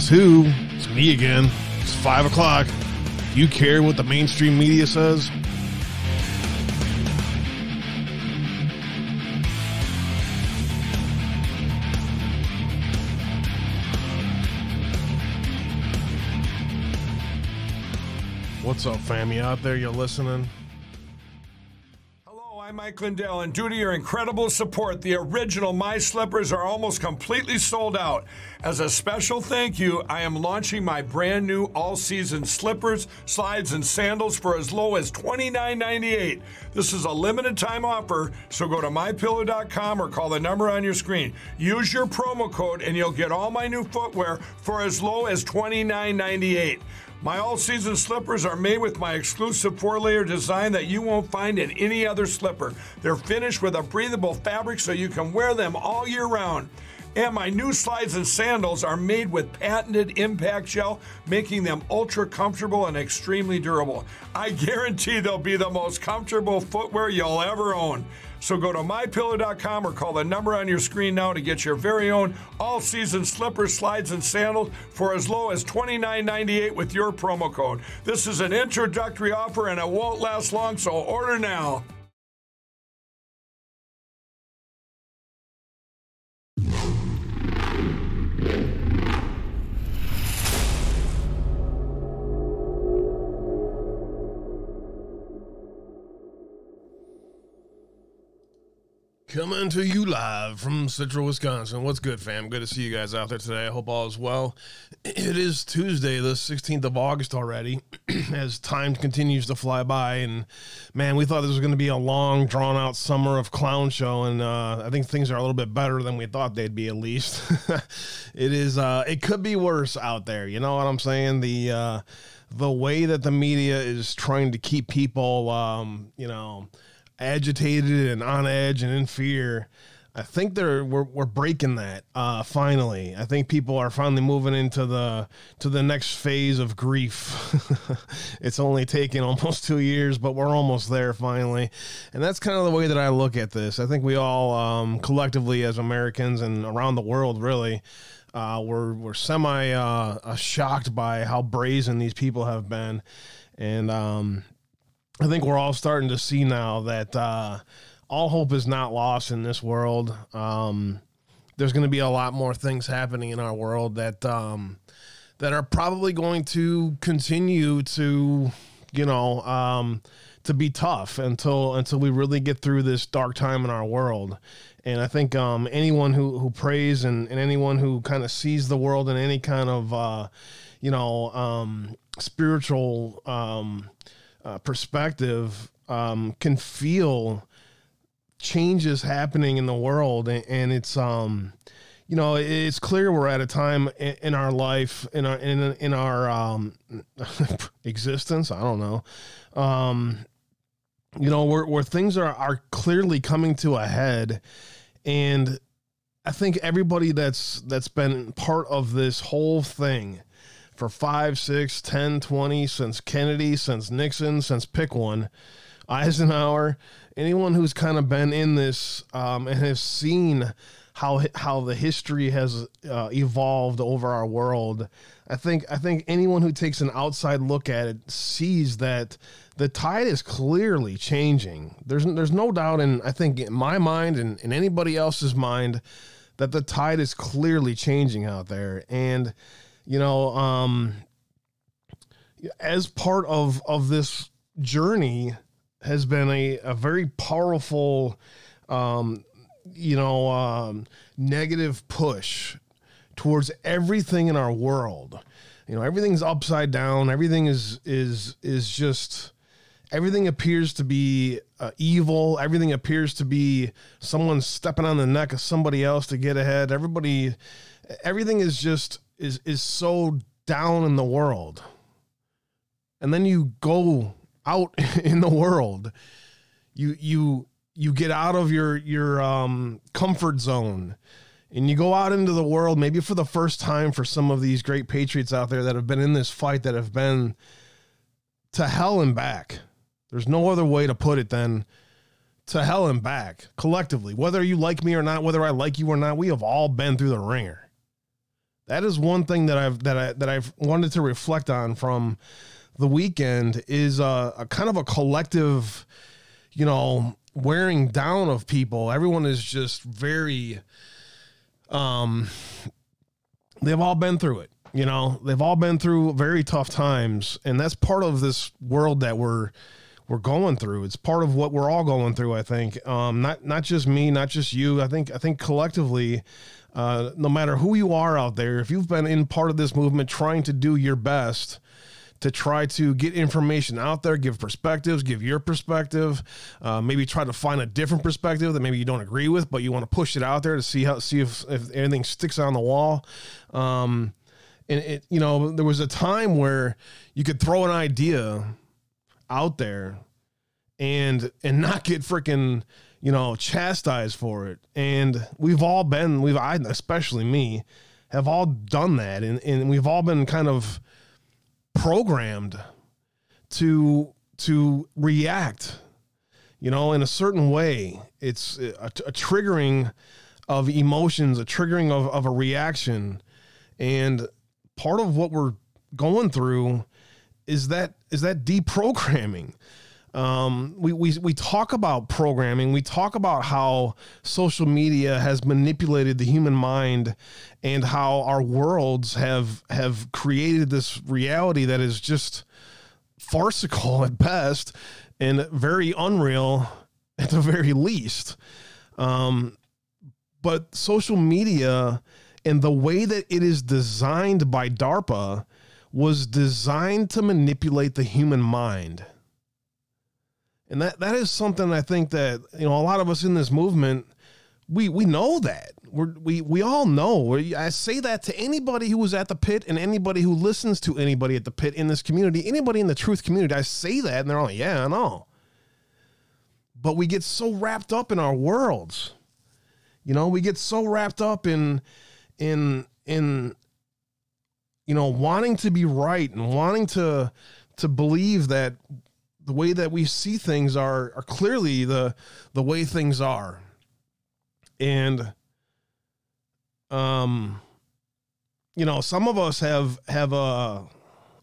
Guess who? It's me again. It's five o'clock. You care what the mainstream media says? What's up, fam? You out there? You listening? Hello, I'm Mike Lindell, and due to your incredible support, the original My Slippers are almost completely sold out. As a special thank you, I am launching my brand new all season slippers, slides, and sandals for as low as $29.98. This is a limited time offer, so go to mypillow.com or call the number on your screen. Use your promo code, and you'll get all my new footwear for as low as $29.98. My all season slippers are made with my exclusive four layer design that you won't find in any other slipper. They're finished with a breathable fabric so you can wear them all year round. And my new slides and sandals are made with patented impact gel, making them ultra comfortable and extremely durable. I guarantee they'll be the most comfortable footwear you'll ever own. So go to mypillow.com or call the number on your screen now to get your very own all season slippers, slides, and sandals for as low as $29.98 with your promo code. This is an introductory offer and it won't last long, so order now. Coming to you live from Central Wisconsin. What's good, fam? Good to see you guys out there today. I hope all is well. It is Tuesday, the 16th of August already, as time continues to fly by. And man, we thought this was going to be a long, drawn out summer of clown show. And uh, I think things are a little bit better than we thought they'd be, at least. it is, uh, it could be worse out there. You know what I'm saying? The, uh, the way that the media is trying to keep people, um, you know, agitated and on edge and in fear. I think they're we're, we're breaking that uh, finally. I think people are finally moving into the to the next phase of grief. it's only taken almost two years, but we're almost there finally, and that's kind of the way that I look at this. I think we all um, collectively as Americans and around the world really. Uh, we're we're semi uh, shocked by how brazen these people have been, and um, I think we're all starting to see now that uh, all hope is not lost in this world. Um, there's going to be a lot more things happening in our world that um, that are probably going to continue to, you know, um, to be tough until until we really get through this dark time in our world. And I think um, anyone who who prays and, and anyone who kind of sees the world in any kind of, uh, you know, um, spiritual um, uh, perspective um, can feel changes happening in the world. And, and, it's um you know it's clear we're at a time in, our life in our in, in our um existence i don't know. Um you know where, where things are are clearly coming to a head. And i think everybody that's that's been part of this whole thing for 5, 6, 10, 20, since Kennedy, since Nixon, since pick one, Eisenhower, anyone who's kind of been in this um, and has seen how how the history has uh, evolved over our world. I think I think anyone who takes an outside look at it sees that the tide is clearly changing. There's there's no doubt in I think in my mind and in anybody else's mind that the tide is clearly changing out there and you know, um, as part of of this journey has been a, a very powerful, um, you know, um, negative push towards everything in our world. You know, everything's upside down. Everything is is is just everything appears to be uh, evil. Everything appears to be someone stepping on the neck of somebody else to get ahead. Everybody, everything is just is is so down in the world. And then you go out in the world, you you you get out of your your um, comfort zone. And you go out into the world maybe for the first time for some of these great patriots out there that have been in this fight that have been to hell and back. There's no other way to put it than to hell and back collectively. Whether you like me or not whether i like you or not we have all been through the ringer that is one thing that i've that i that i've wanted to reflect on from the weekend is a, a kind of a collective you know wearing down of people everyone is just very um, they've all been through it. You know, they've all been through very tough times, and that's part of this world that we're we're going through. It's part of what we're all going through. I think, um, not not just me, not just you. I think I think collectively, uh, no matter who you are out there, if you've been in part of this movement, trying to do your best to try to get information out there, give perspectives, give your perspective, uh, maybe try to find a different perspective that maybe you don't agree with, but you want to push it out there to see how see if, if anything sticks on the wall. Um, and it, you know, there was a time where you could throw an idea out there and and not get freaking you know chastised for it. And we've all been we've I especially me have all done that, and and we've all been kind of programmed to to react you know in a certain way. It's a, a triggering of emotions a triggering of, of a reaction. And part of what we're going through is that is that deprogramming um, we, we, we talk about programming. We talk about how social media has manipulated the human mind and how our worlds have, have created this reality that is just farcical at best and very unreal at the very least. Um, but social media and the way that it is designed by DARPA was designed to manipulate the human mind. And that that is something I think that you know a lot of us in this movement we we know that We're, we we all know. I say that to anybody who was at the pit and anybody who listens to anybody at the pit in this community, anybody in the truth community. I say that, and they're all like, "Yeah, I know." But we get so wrapped up in our worlds, you know. We get so wrapped up in in in you know wanting to be right and wanting to to believe that the way that we see things are are clearly the the way things are. And um you know some of us have have a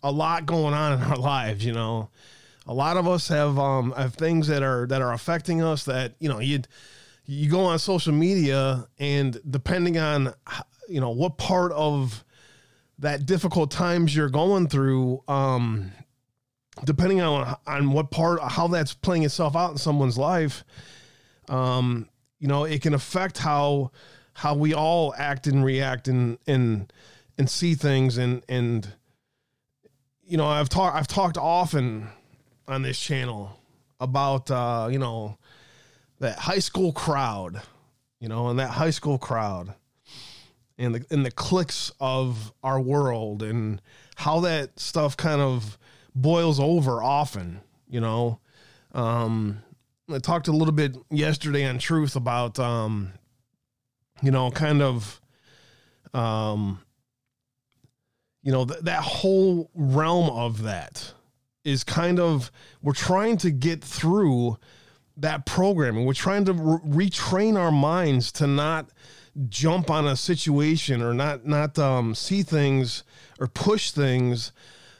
a lot going on in our lives you know. A lot of us have um have things that are that are affecting us that you know you you go on social media and depending on you know what part of that difficult times you're going through um depending on on what part how that's playing itself out in someone's life um you know it can affect how how we all act and react and and and see things. And and you know i've talked i've talked often on this channel about uh you know that high school crowd you know and that high school crowd and the and the cliques of our world and how that stuff kind of boils over often, you know. Um, I talked a little bit yesterday on Truth about, um, you know, kind of, um, you know, th- that whole realm of that is kind of, we're trying to get through that programming. We're trying to re- retrain our minds to not jump on a situation or not, not um, see things or push things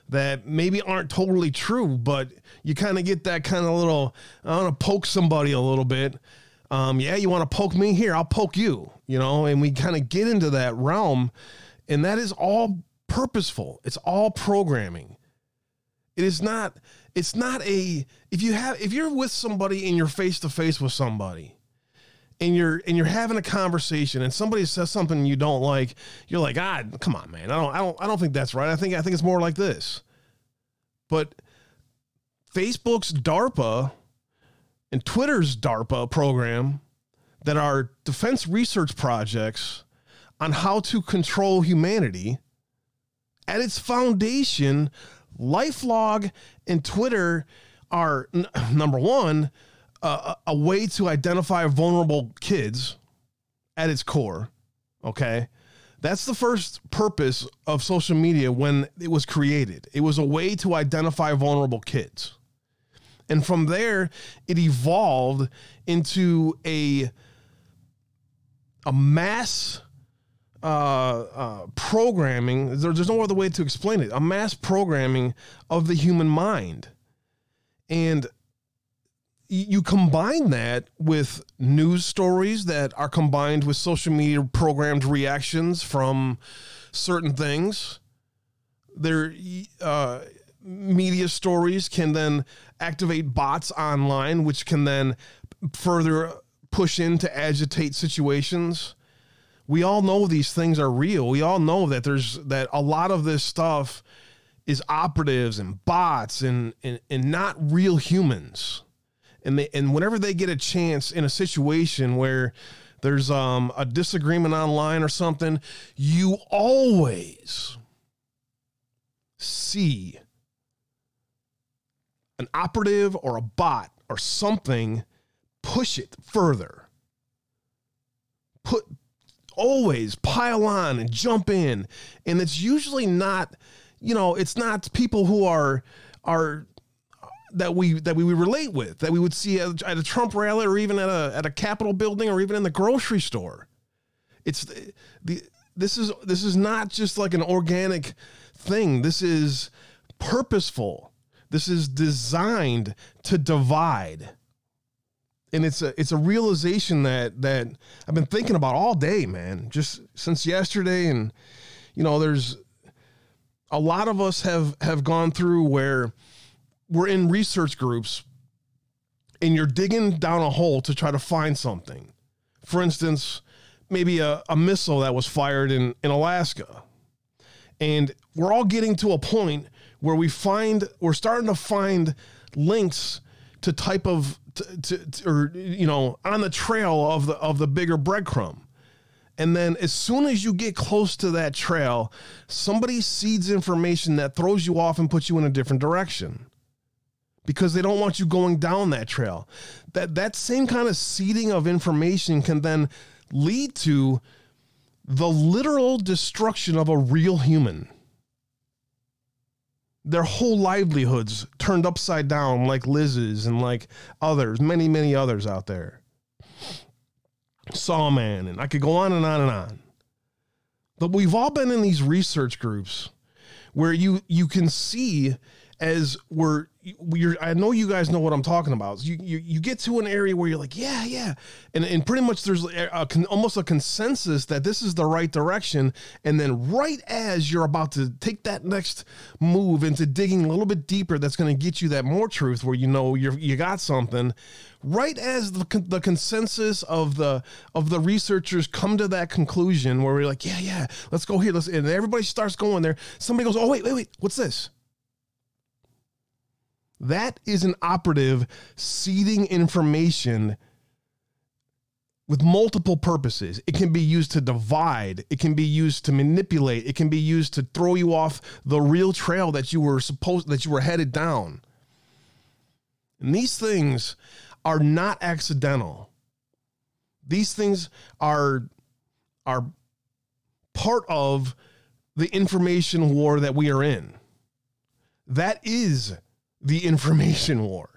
that maybe aren't totally true, but you kind of get that kind of little, I want to poke somebody a little bit. Um, yeah, you want to poke me here, I'll poke you, you know, and we kind of get into that realm. And that is all purposeful. It's all programming. It is not, it's not a, if you have, if you're with somebody and you're face to face with somebody, and you're and you're having a conversation and somebody says something you don't like, you're like, ah, come on, man. I don't I don't I don't think that's right. I think I think it's more like this. But Facebook's DARPA and Twitter's DARPA program that are defense research projects on how to control humanity at its foundation, LifeLog and Twitter are n- number one a way to identify vulnerable kids at its core. Okay. That's the first purpose of social media when it was created. It was a way to identify vulnerable kids. And from there, it evolved into a, a mass uh, uh, programming. There, there's no other way to explain it. A mass programming of the human mind. And you combine that with news stories that are combined with social media programmed reactions from certain things. Their uh, media stories can then activate bots online, which can then further push in to agitate situations. We all know these things are real. We all know that there's that a lot of this stuff is operatives and bots and and, and not real humans and they and whenever they get a chance in a situation where there's um, a disagreement online or something, you always see an operative or a bot or something push it further. Put always pile on and jump in. And it's usually not, you know, it's not people who are are that we that we would relate with that we would see at, a Trump rally or even at a at a Capitol building or even in the grocery store. It's the, the this is this is not just like an organic thing. This is purposeful. This is designed to divide. And it's a it's a realization that that I've been thinking about all day, man. Just since yesterday and you know, there's a lot of us have have gone through where we're in research groups and you're digging down a hole to try to find something. For instance, maybe a, a missile that was fired in, in Alaska. And we're all getting to a point where we find, we're starting to find links to type of, to, to, to, or, you know, on the trail of the, of the bigger breadcrumb. And then as soon as you get close to that trail, somebody seeds information that throws you off and puts you in a different direction because they don't want you going down that trail. That that same kind of seeding of information can then lead to the literal destruction of a real human. Their whole livelihoods turned upside down, like Liz's and like others, many, many others out there. Sawman, and I could go on and on and on. But we've all been in these research groups where you you can see as we're you're, I know you guys know what I'm talking about. You, you you get to an area where you're like, yeah, yeah, and and pretty much there's a, a, almost a consensus that this is the right direction, and then right as you're about to take that next move into digging a little bit deeper, that's going to get you that more truth where you know you you got something. Right as the the consensus of the of the researchers come to that conclusion where we're like, yeah, yeah, let's go here, let's, and everybody starts going there. Somebody goes, oh wait, wait, wait, what's this? That is an operative seeding information with multiple purposes. It can be used to divide, it can be used to manipulate, it can be used to throw you off the real trail that you were supposed that you were headed down. And these things are not accidental. These things are are part of the information war that we are in. That is the information war.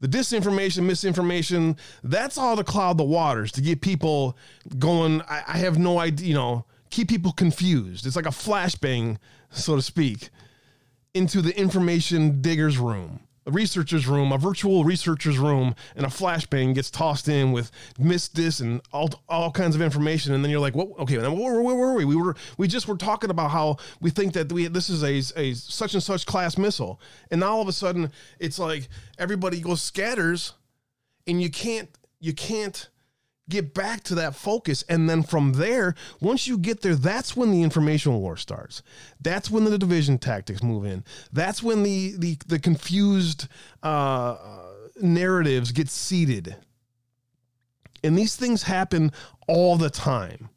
The disinformation, misinformation, that's all to cloud the waters to get people going. I, I have no idea, you know, keep people confused. It's like a flashbang, so to speak, into the information digger's room a researcher's room, a virtual researcher's room, and a flashbang gets tossed in with missed this and all, all kinds of information, and then you're like, "What? Okay, where, where, where, were we? We were we just were talking about how we think that we this is a, a such and such class missile, and now all of a sudden it's like everybody goes scatters, and you can't you can't get back to that focus and then from there once you get there that's when the information war starts. That's when the division tactics move in. That's when the the, the confused uh, narratives get seeded. And these things happen all the time.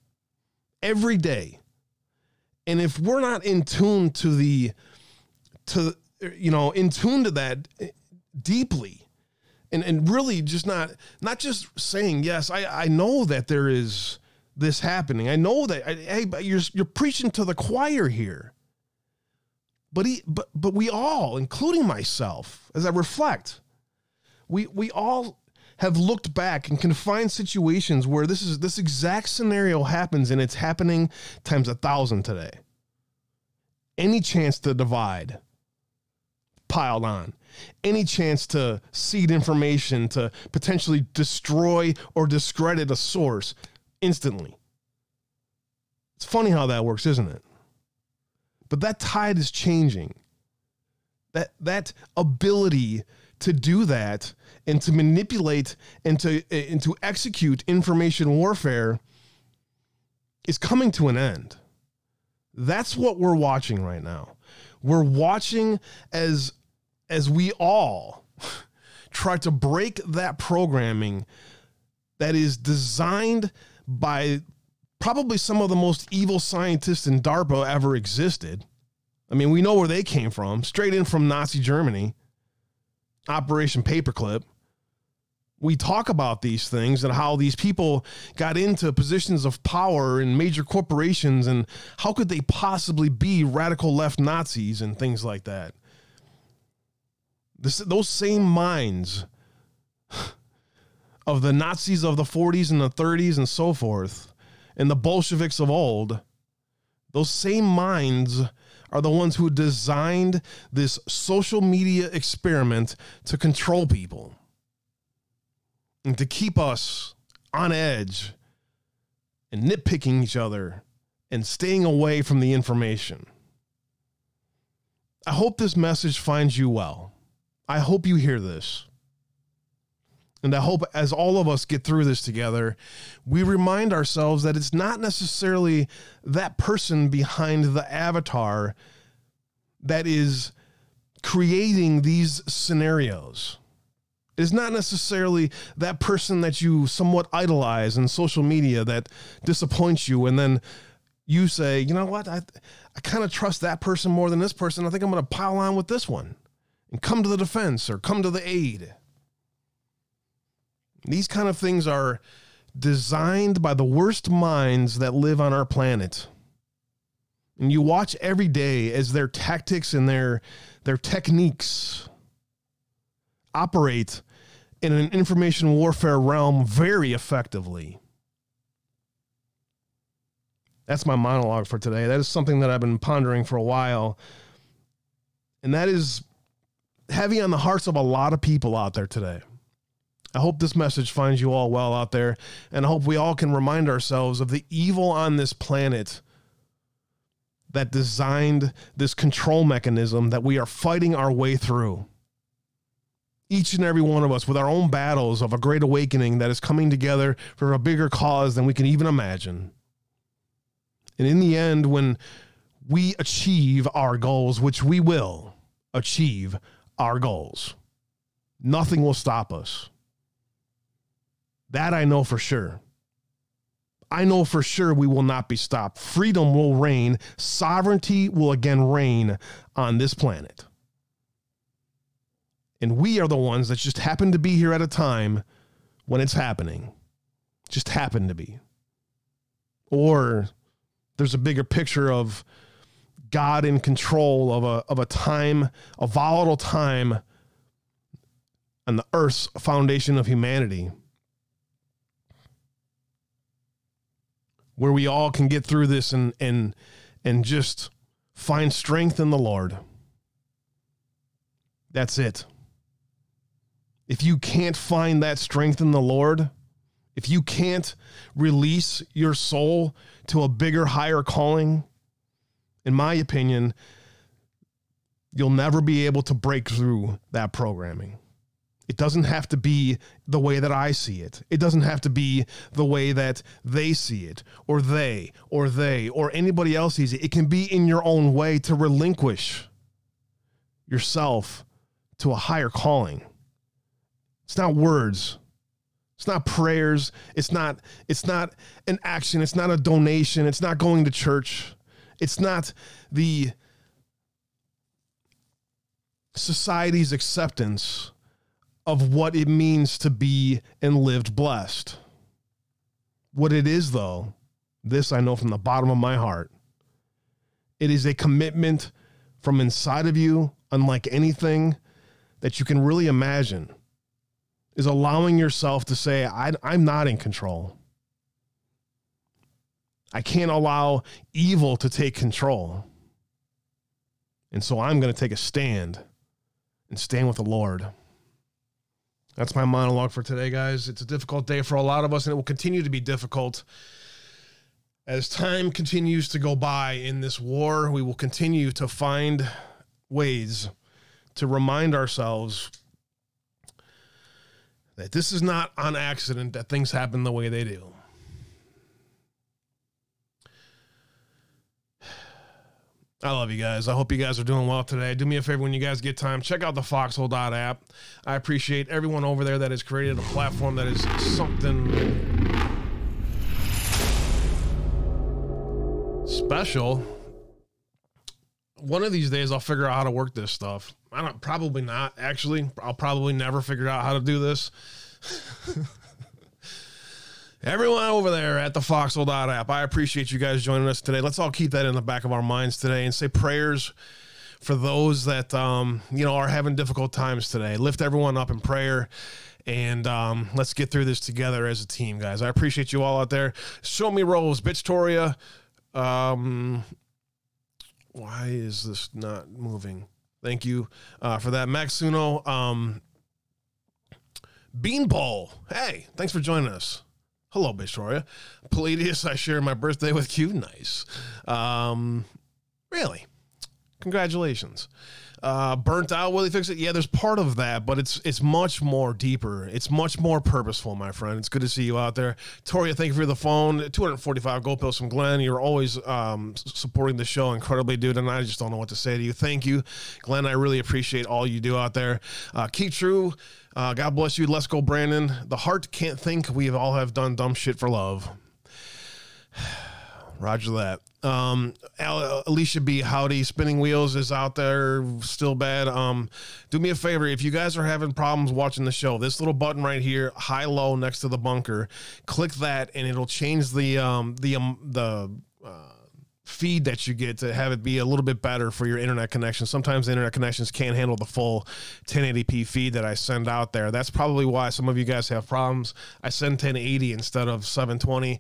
Every day. And if we're not in tune to the to you know in tune to that deeply and and really just not not just saying yes. I i know that there is this happening. I know that I, hey but you're you're preaching to the choir here. But he but but we all including myself as i reflect we we all have looked back and can find situations where this is this exact scenario happens and it's happening times a thousand today. Any chance to divide piled on any chance to seed information to potentially destroy or discredit a source instantly. It's funny how that works, isn't it? But that tide is changing. That that ability to do that and to manipulate and to and to execute information warfare is coming to an end. That's what we're watching right now. We're watching as as we all try to break that programming that is designed by probably some of the most evil scientists in DARPA ever existed. I mean, we know where they came from, straight in from Nazi Germany, Operation Paperclip. We talk about these things and how these people got into positions of power in major corporations and how could they possibly be radical left Nazis and things like that. This, those same minds of the Nazis of the 40s and the 30s and so forth, and the Bolsheviks of old, those same minds are the ones who designed this social media experiment to control people and to keep us on edge and nitpicking each other and staying away from the information. I hope this message finds you well. I hope you hear this. And I hope as all of us get through this together, we remind ourselves that it's not necessarily that person behind the avatar that is creating these scenarios. It's not necessarily that person that you somewhat idolize in social media that disappoints you and then you say, you know what, I, I kind of trust that person more than this person. I think I'm going to pile on with this one and come to the defense or come to the aid. These kind of things are designed by the worst minds that live on our planet. And you watch every day as their tactics and their their techniques operate in an information warfare realm very effectively. That's my monologue for today. That is something that I've been pondering for a while. And that is heavy on the hearts of a lot of people out there today. I hope this message finds you all well out there, and I hope we all can remind ourselves of the evil on this planet that designed this control mechanism that we are fighting our way through. Each and every one of us with our own battles of a great awakening that is coming together for a bigger cause than we can even imagine. And in the end, when we achieve our goals, which we will achieve our goals. Nothing will stop us. That I know for sure. I know for sure we will not be stopped. Freedom will reign. Sovereignty will again reign on this planet. And we are the ones that just happen to be here at a time when it's happening. Just happen to be. Or there's a bigger picture of God in control of a of a time, a volatile time on the earth's foundation of humanity. Where we all can get through this and and and just find strength in the Lord. That's it. If you can't find that strength in the Lord, if you can't release your soul to a bigger, higher calling, in my opinion, you'll never be able to break through that programming. It doesn't have to be the way that I see it. It doesn't have to be the way that they see it, or they, or they, or anybody else sees it. It can be in your own way to relinquish yourself to a higher calling. It's not words. It's not prayers. It's not it's not an action. It's not a donation. It's not going to church. It's not the society's acceptance of what it means to be and lived blessed. What it is, though, this I know from the bottom of my heart. It is a commitment from inside of you, unlike anything that you can really imagine, is allowing yourself to say, I, am not in control. I can't allow evil to take control. And so I'm going to take a stand and stand with the Lord. That's my monologue for today, guys. It's a difficult day for a lot of us, and it will continue to be difficult. As time continues to go by in this war, we will continue to find ways to remind ourselves that this is not on accident that things happen the way they do. I love you guys. I hope you guys are doing well today. Do me a favor when you guys get time, check out the Foxhole app. I appreciate everyone over there that has created a platform that is something special. One of these days, I'll figure out how to work this stuff. I don't probably not actually. I'll probably never figure out how to do this. Everyone over there at the Foxhole app, I appreciate you guys joining us today. Let's all keep that in the back of our minds today and say prayers for those that um, you know are having difficult times today. Lift everyone up in prayer. And um, let's get through this together as a team, guys. I appreciate you all out there. Show me Rose, Victoria. Um, why is this not moving? Thank you uh, for that, Max Suno. Um, Beanpole. Hey, thanks for joining us. Hello, Victoria. Palladius, I share my birthday with you. Nice. Um, really? Congratulations. Uh, burnt out, will he fix it? Yeah, there's part of that, but it's it's much more deeper. It's much more purposeful, my friend. It's good to see you out there. Toria, thank you for the phone. 245 gold pills from Glenn. You're always um, supporting the show incredibly, dude, and I just don't know what to say to you. Thank you, Glenn. I really appreciate all you do out there. Uh, keep true. Uh, God bless you. Let's go, Brandon. The heart can't think. We all have done dumb shit for love. Roger that. Um, Alicia B. Howdy, Spinning Wheels is out there, still bad. Um, do me a favor, if you guys are having problems watching the show, this little button right here, high low next to the bunker, click that, and it'll change the um the um the feed that you get to have it be a little bit better for your internet connection. Sometimes the internet connections can't handle the full 1080p feed that I send out there. That's probably why some of you guys have problems. I send 1080 instead of 720.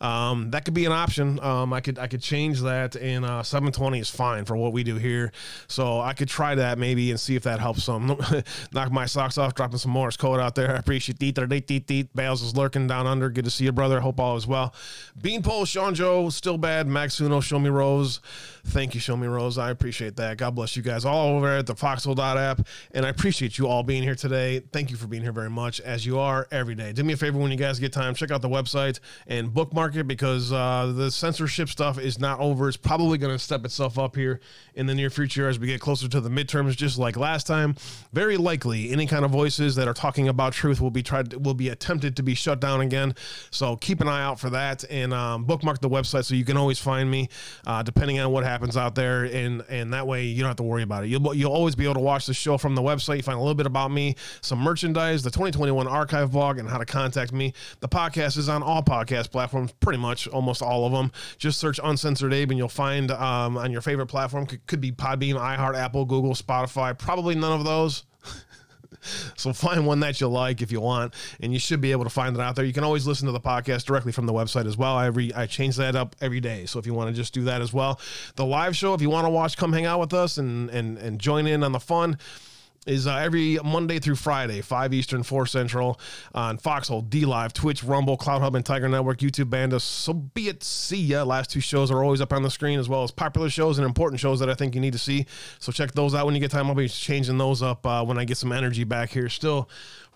Um, that could be an option. Um, I could I could change that, and uh, 720 is fine for what we do here. So I could try that maybe and see if that helps some. Knock my socks off, dropping some Morse code out there. I appreciate it. Bales is lurking down under. Good to see you, brother. Hope all is well. Beanpole, Sean Joe, still bad. Max Show Me Rose. Thank you, Show Me Rose. I appreciate that. God bless you guys all over at the Foxhole app. And I appreciate you all being here today. Thank you for being here very much, as you are every day. Do me a favor when you guys get time, check out the website and bookmark it because uh, the censorship stuff is not over. It's probably going to step itself up here in the near future as we get closer to the midterms, just like last time. Very likely, any kind of voices that are talking about truth will be tried will be attempted to be shut down again. So keep an eye out for that and um, bookmark the website so you can always find me uh, depending on what happens out there. And and that way you don't have to worry about it. You'll, you'll always be able to watch the show from the website. You find a little bit about me, some merchandise, the 2021 archive blog, and how to contact me. The podcast is on all podcast platforms, pretty much almost all of them. Just search Uncensored Abe and you'll find um, on your favorite platform. Could, could be Podbean, iHeart, Apple, Google, Spotify. Probably none of those. so find one that you like if you want, and you should be able to find it out there. You can always listen to the podcast directly from the website as well. I I change that up every day, so if you want to just do that as well, the live show, if you want to watch, come hang out with us and and and join in on the fun is uh, every Monday through Friday, 5 Eastern, 4 Central on Foxhole, DLive, Twitch, Rumble, CloutHub, and Tiger Network, YouTube, Banda. So be it. See ya. Last two shows are always up on the screen, as well as popular shows and important shows that I think you need to see. So check those out when you get time. I'll be changing those up uh, when I get some energy back here. Still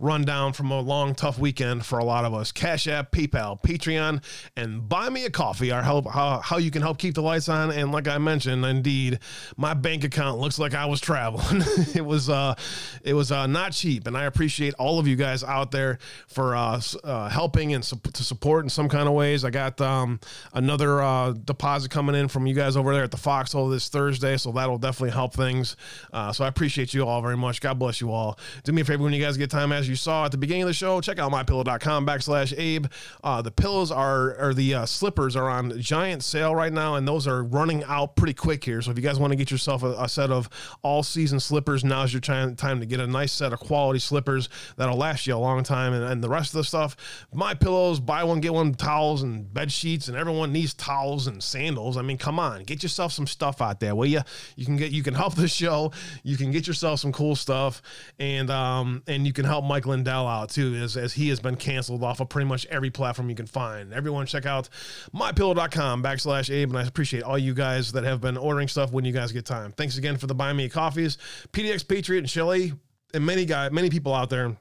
rundown from a long, tough weekend for a lot of us. Cash App, PayPal, Patreon, and Buy Me a Coffee are help how, how you can help keep the lights on. And like I mentioned, indeed, my bank account looks like I was traveling. it was uh, it was uh, not cheap, and I appreciate all of you guys out there for uh, uh, helping and su- to support in some kind of ways. I got um, another uh, deposit coming in from you guys over there at the Foxhole this Thursday, so that'll definitely help things. Uh, so I appreciate you all very much. God bless you all. Do me a favor when you guys get time, as saw at the beginning of the show, check out mypillow.com backslash Abe. Uh, the pillows are, or the uh, slippers are on giant sale right now, and those are running out pretty quick here. So if you guys want to get yourself a, a set of all season slippers, now's your time, time to get a nice set of quality slippers that'll last you a long time. And, and the rest of the stuff, my pillows, buy one, get one towels and bed sheets, and everyone needs towels and sandals. I mean, come on, get yourself some stuff out there, will you? You can get, you can help the show, you can get yourself some cool stuff, and um, and you can help Mike Lindell out too, as, as he has been canceled off of pretty much every platform you can find. Everyone, check out mypillow.com backslash Abe, and I appreciate all you guys that have been ordering stuff when you guys get time. Thanks again for the buy me coffees, PDX Patriot and Shelly, and many guy, many people out there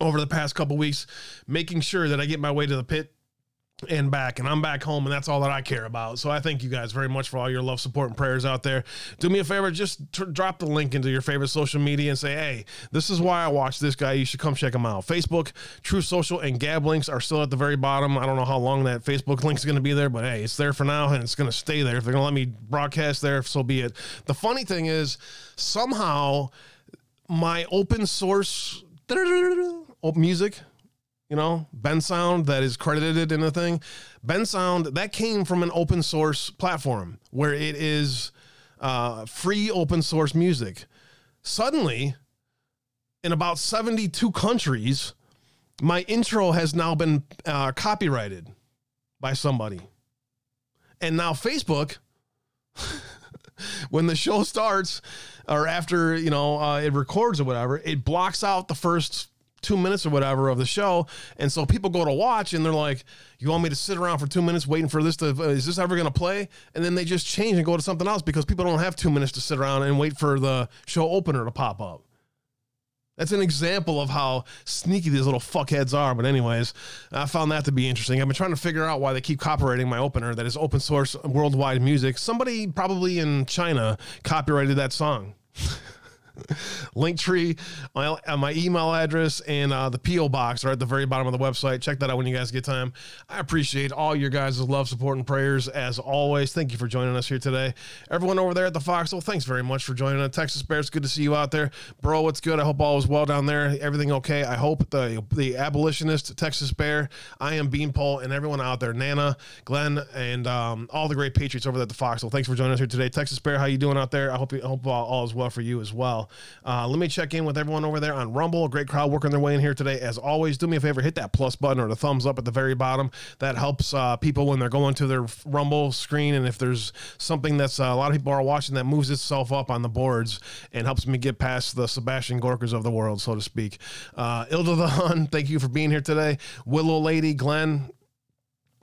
over the past couple weeks, making sure that I get my way to the pit and back and I'm back home and that's all that I care about. So I thank you guys very much for all your love, support and prayers out there. Do me a favor, just drop the link into your favorite social media and say, "Hey, this is why I watch this guy. You should come check him out." Facebook, Truth Social and Gab links are still at the very bottom. I don't know how long that Facebook link is going to be there, but hey, it's there for now and it's going to stay there. If they're going to let me broadcast there, so be it. The funny thing is somehow my open source music you know, Bensound that is credited in the thing. Bensound, that came from an open source platform where it is uh, free open source music. Suddenly, in about 72 countries, my intro has now been uh, copyrighted by somebody. And now Facebook, when the show starts or after, you know, uh, it records or whatever, it blocks out the first two minutes or whatever of the show. And so people go to watch and they're like, you want me to sit around for two minutes waiting for this to, uh, is this ever going to play? And then they just change and go to something else because people don't have two minutes to sit around and wait for the show opener to pop up. That's an example of how sneaky these little fuckheads are. But, anyways, I found that to be interesting. I've been trying to figure out why they keep copyrighting my opener that is open source worldwide music. Somebody probably in China copyrighted that song. Linktree, my, uh, my email address, and uh, the PO box are at the very bottom of the website. Check that out when you guys get time. I appreciate all your guys' love, support, and prayers as always. Thank you for joining us here today. Everyone over there at the Foxhole, thanks very much for joining us. Texas Bears, good to see you out there, bro. What's good? I hope all is well down there. Everything okay? I hope the the abolitionist Texas Bear, I am Beanpole, and everyone out there, Nana, Glenn, and um, all the great Patriots over there at the Foxhole. Thanks for joining us here today, Texas Bear. How you doing out there? I hope you, I hope all, all is well for you as well. Uh, let me check in with everyone over there on Rumble. A great crowd working their way in here today. As always, do me a favor, hit that plus button or the thumbs up at the very bottom. That helps uh, people when they're going to their Rumble screen. And if there's something that's uh, a lot of people are watching that moves itself up on the boards and helps me get past the Sebastian Gorkas of the world, so to speak. Uh, Ilda the Hun, thank you for being here today. Willow Lady, Glenn,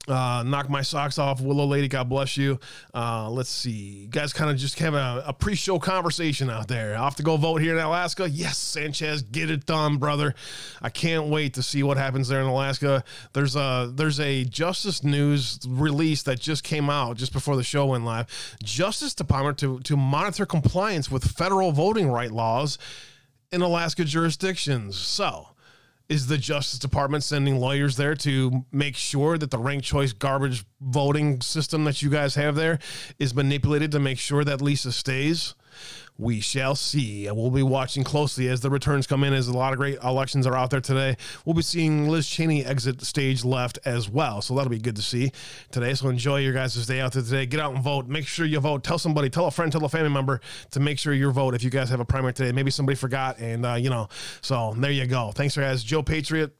uh, knock my socks off, Willow Lady. God bless you. Uh, let's see, you guys, kind of just have a, a, pre-show conversation out there. Off to go vote here in Alaska. Yes, Sanchez, get it done, brother. I can't wait to see what happens there in Alaska. There's a there's a Justice News release that just came out just before the show went live. Justice Department to to monitor compliance with federal voting right laws in Alaska jurisdictions. So is the Justice Department sending lawyers there to make sure that the ranked choice garbage voting system that you guys have there is manipulated to make sure that Lisa stays? We shall see. We'll be watching closely as the returns come in, as a lot of great elections are out there today. We'll be seeing Liz Cheney exit stage left as well. So that'll be good to see today. So enjoy your guys' day out there today. Get out and vote. Make sure you vote. Tell somebody, tell a friend, tell a family member to make sure you vote if you guys have a primary today. Maybe somebody forgot, and, uh, you know, so there you go. Thanks, guys. Joe Patriot.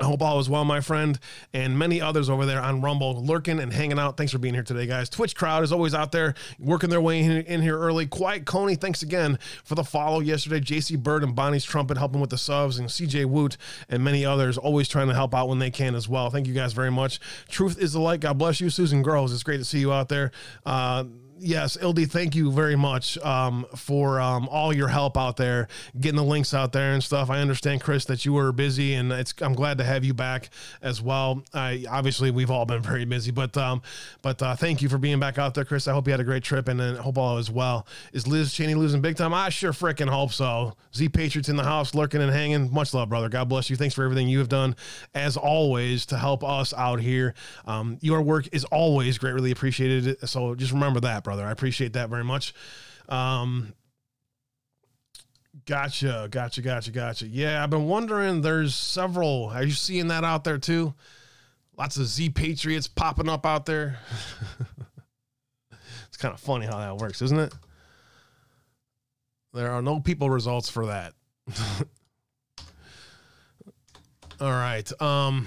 I hope all is well, my friend, and many others over there on Rumble lurking and hanging out. Thanks for being here today, guys. Twitch crowd is always out there working their way in, here early. Quiet Coney, thanks again for the follow yesterday. JC Bird and Bonnie's Trumpet helping with the subs, and CJ Woot and many others always trying to help out when they can as well. Thank you guys very much. Truth is the light. God bless you. Susan Groves, it's great to see you out there. Uh, yes, LD, thank you very much um, for um, all your help out there, getting the links out there and stuff. I understand, Chris, that you were busy, and it's I'm glad to have you back as well. I obviously we've all been very busy, but um, but uh, thank you for being back out there, Chris. I hope you had a great trip, and then hope all is well. Is Liz Cheney losing big time? I sure freaking hope so. Z Patriots in the house, lurking and hanging. Much love, brother. God bless you. Thanks for everything you have done, as always, to help us out here. Um, your work is always greatly appreciated. So just remember that, brother. I appreciate that very much. Um, gotcha, gotcha, gotcha, gotcha. Yeah, I've been wondering. There's several. Are you seeing that out there too? Lots of Z Patriots popping up out there. it's kind of funny how that works, isn't it? There are no people results for that. All right. Um,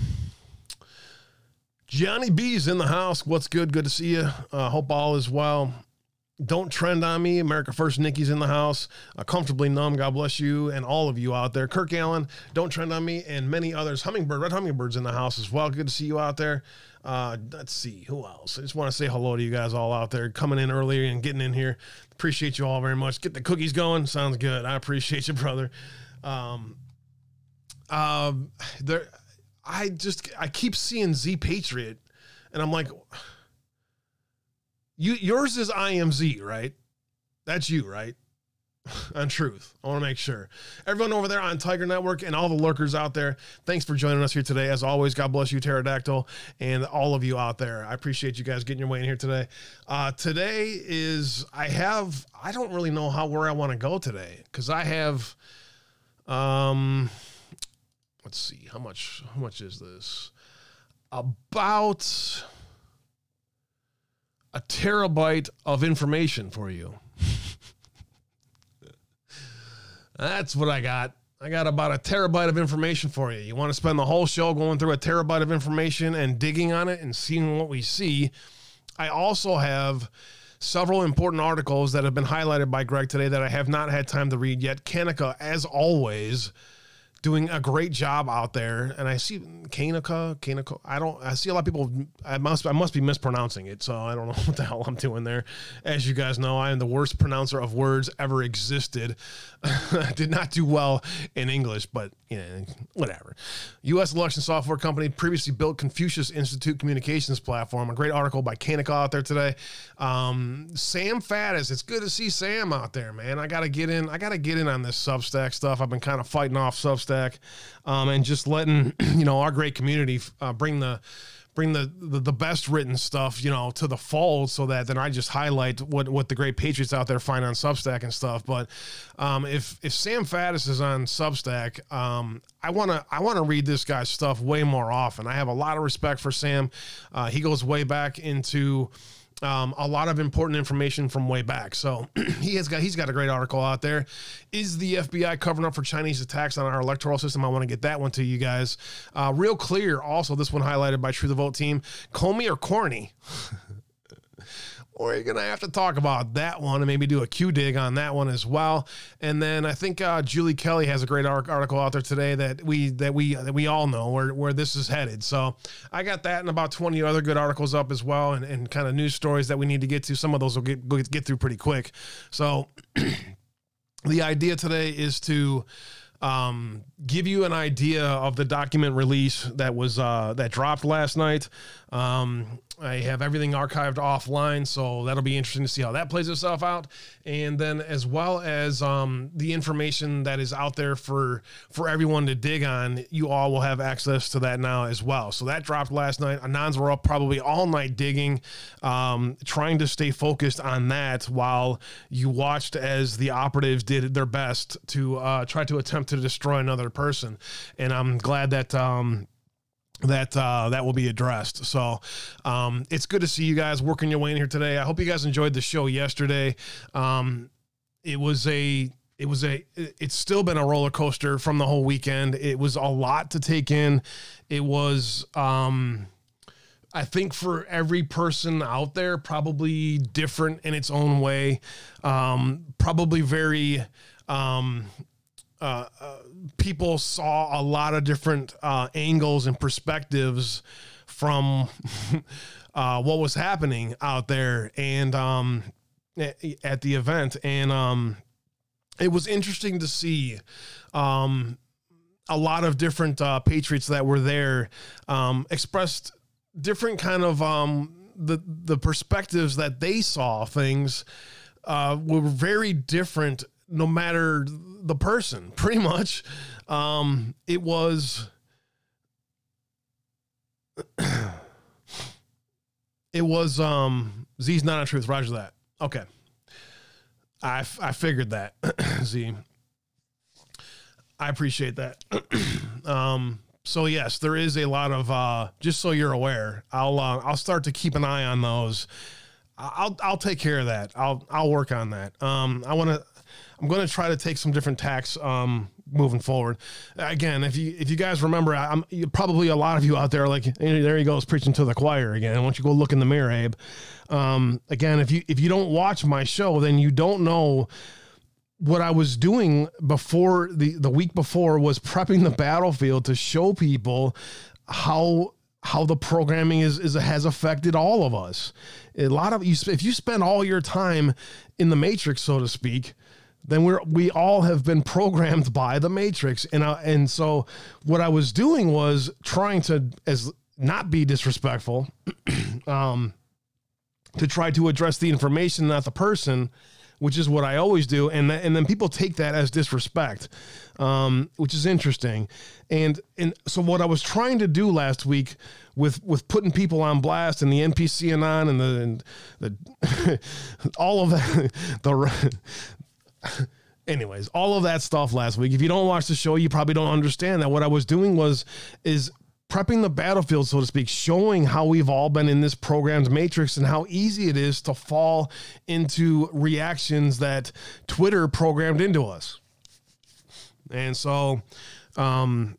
Johnny B's in the house. What's good? Good to see you. Uh, hope all is well. Don't trend on me. America First Nikki's in the house. Uh, comfortably numb. God bless you and all of you out there. Kirk Allen, don't trend on me, and many others. Hummingbird, Red Hummingbird's in the house as well. Good to see you out there. Uh, let's see who else. I just want to say hello to you guys all out there coming in earlier and getting in here. Appreciate you all very much. Get the cookies going. Sounds good. I appreciate you, brother. Um, um, there, I just I keep seeing Z Patriot, and I'm like, you yours is IMZ, right? That's you, right? on truth. I want to make sure. Everyone over there on Tiger Network and all the lurkers out there, thanks for joining us here today. As always, God bless you, Pterodactyl, and all of you out there. I appreciate you guys getting your way in here today. Uh, today is I have I don't really know how where I want to go today because I have um let's see how much how much is this? About a terabyte of information for you. That's what i got. I got about a terabyte of information for you. You want to spend the whole show going through a terabyte of information and digging on it and seeing what we see? I also have several important articles that have been highlighted by greg today that i have not had time to read yet. Kanika as always doing a great job out there. And I see Kanaka, Kanaka. I don't. I see a lot of people. I must. I must be mispronouncing it. So I don't know what the hell I'm doing there. As you guys know, I am the worst pronouncer of words ever existed. I Did not do well in English, but you know, whatever. U.S. election software company previously built Confucius Institute communications platform. A great article by Kanaka out there today. Um, Sam Faddis. It's good to see Sam out there, man. I got to get in. I got to get in on this Substack stuff. I've been kind of fighting off Substack um, and just letting you know our great community uh, bring the bring the, the, the best written stuff you know to the fold so that then I just highlight what what the great patriots out there find on Substack and stuff. But um, if if Sam Faddis is on Substack, um, I want to I want to read this guy's stuff way more often. I have a lot of respect for Sam. Uh, he goes way back into um, a lot of important information from way back. So he has got he's got a great article out there. Is the FBI covering up for Chinese attacks on our electoral system? I want to get that one to you guys. Uh, real clear. Also, this one highlighted by True the Vote team. Comey or Corny? or you're gonna have to talk about that one and maybe do a Q dig on that one as well. And then I think uh, Julie Kelly has a great article out there today that we that we that we all know where where this is headed. So I got that and about 20 other good articles up as well, and, and kind of news stories that we need to get to. Some of those will get get through pretty quick. So the idea today is to um, give you an idea of the document release that was uh, that dropped last night. Um, I have everything archived offline, so that'll be interesting to see how that plays itself out. And then, as well as um, the information that is out there for for everyone to dig on, you all will have access to that now as well. So that dropped last night. Anons were up probably all night digging, um, trying to stay focused on that while you watched as the operatives did their best to uh, try to attempt to destroy another person. And I'm glad that. Um, that uh, that will be addressed. So um, it's good to see you guys working your way in here today. I hope you guys enjoyed the show yesterday. Um, it was a it was a it's still been a roller coaster from the whole weekend. It was a lot to take in. It was um, I think for every person out there, probably different in its own way. Um, probably very um, uh, uh, people saw a lot of different uh, angles and perspectives from uh, what was happening out there, and um, at, the event, and um, it was interesting to see um, a lot of different uh, Patriots that were there um, expressed different kind of um, the the perspectives that they saw things uh, were very different no matter the person pretty much. Um, it was it was um z's not a truth. Roger that. Okay. I i figured that z. I appreciate that. Um so yes there is a lot of uh just so you're aware i'll uh, i'll start to keep an eye on those. I'll i'll take care of that. I'll i'll work on that. Um i want to i'm going to try to take some different tacks um moving forward. Again if you if you guys remember i'm probably a lot of you out there like there he goes preaching to the choir again. Don't you go look in the mirror abe? Um again if you if you don't watch my show then you don't know what I was doing before the the week before was prepping the battlefield to show people how how the programming is, is has affected all of us. A lot of you if you spend all your time in the matrix so to speak, then we're we all have been programmed by the matrix and I, and so what I was doing was trying to as not be disrespectful um to try to address the information not the person which is what I always do, and th- and then people take that as disrespect, um, which is interesting. And and so what I was trying to do last week with with putting people on blast and the NPC on and the and the all of that the anyways all of that stuff last week if you don't watch the show you probably don't understand that what i was doing was is prepping the battlefield so to speak showing how we've all been in this program's matrix and how easy it is to fall into reactions that twitter programmed into us and so um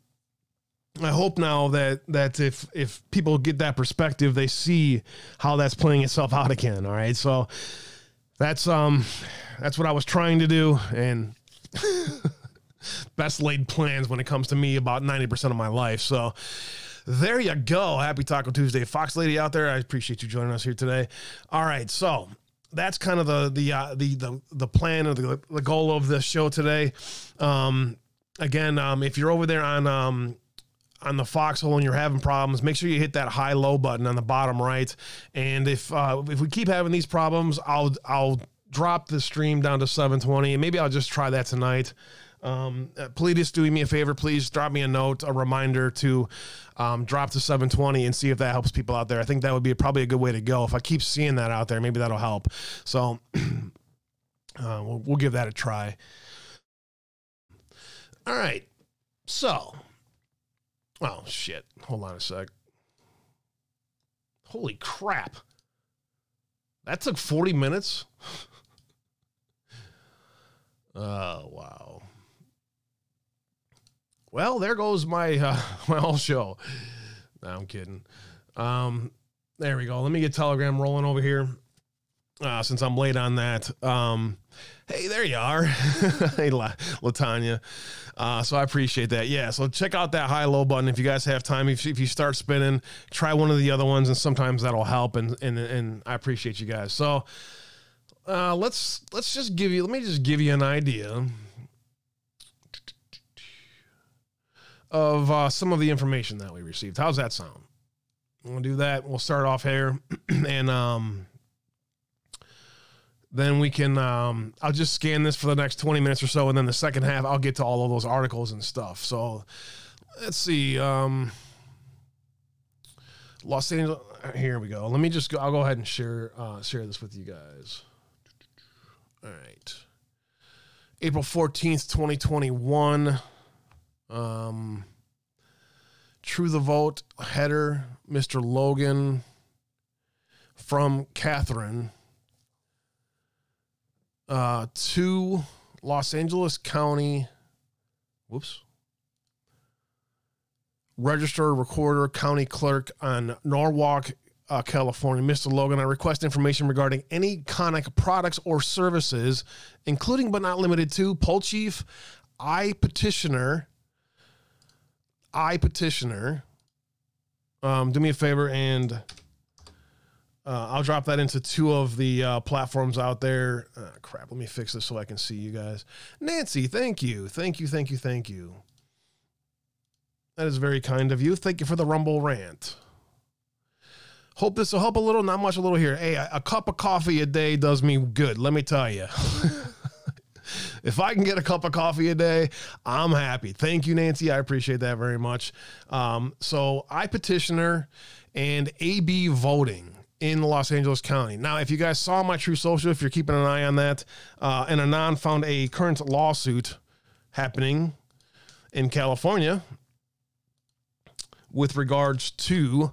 I hope now that that if if people get that perspective, they see how that's playing itself out again. All right, so that's um that's what I was trying to do, and best laid plans when it comes to me about ninety percent of my life. So there you go. Happy Taco Tuesday, Fox Lady out there. I appreciate you joining us here today. All right, so that's kind of the the uh, the the the plan of the the goal of this show today. Um, again, um, if you're over there on um on the foxhole and you're having problems, make sure you hit that high low button on the bottom right. And if uh, if we keep having these problems, I'll I'll drop the stream down to 720 and maybe I'll just try that tonight. Um, uh, please just do me a favor. Please drop me a note, a reminder to um, drop to 720 and see if that helps people out there. I think that would be probably a good way to go. If I keep seeing that out there, maybe that'll help. So uh, we'll, we'll give that a try. All right. So, oh shit. Hold on a sec. Holy crap. That took 40 minutes. oh, wow. Well, there goes my uh, my whole show. No, I'm kidding. Um, there we go. Let me get Telegram rolling over here. Uh, since I'm late on that. Um, hey, there you are. hey, La- Latanya. Uh, so I appreciate that. Yeah. So check out that high low button if you guys have time. If, if you start spinning, try one of the other ones, and sometimes that'll help. And and and I appreciate you guys. So uh, let's let's just give you. Let me just give you an idea of uh, some of the information that we received. How's that sound? We'll do that. We'll start off here, and um, then we can. Um, I'll just scan this for the next twenty minutes or so, and then the second half, I'll get to all of those articles and stuff. So, let's see. Um, Los Angeles. Here we go. Let me just go. I'll go ahead and share uh, share this with you guys. All right. April fourteenth, twenty twenty one. Um, True the Vote header, Mr. Logan from Catherine uh, to Los Angeles County. Whoops. Register Recorder County Clerk on Norwalk, uh, California. Mr. Logan, I request information regarding any Konnech products or services, including but not limited to Poll Chief, I Petitioner, I Petitioner. Um, do me a favor and Uh, I'll drop that into two of the uh, platforms out there. Uh, crap, let me fix this so I can see you guys. Nancy, thank you. Thank you, thank you, thank you. That is very kind of you. Thank you for the Rumble rant. Hope this will help a little, not much, a little here. Hey, a, a cup of coffee a day does me good, let me tell you. if I can get a cup of coffee a day, I'm happy. Thank you, Nancy. I appreciate that very much. Um, so, I petitioner and AB voting in Los Angeles County. Now, if you guys saw my Truth Social, if you're keeping an eye on that, uh, and Anon found a current lawsuit happening in California with regards to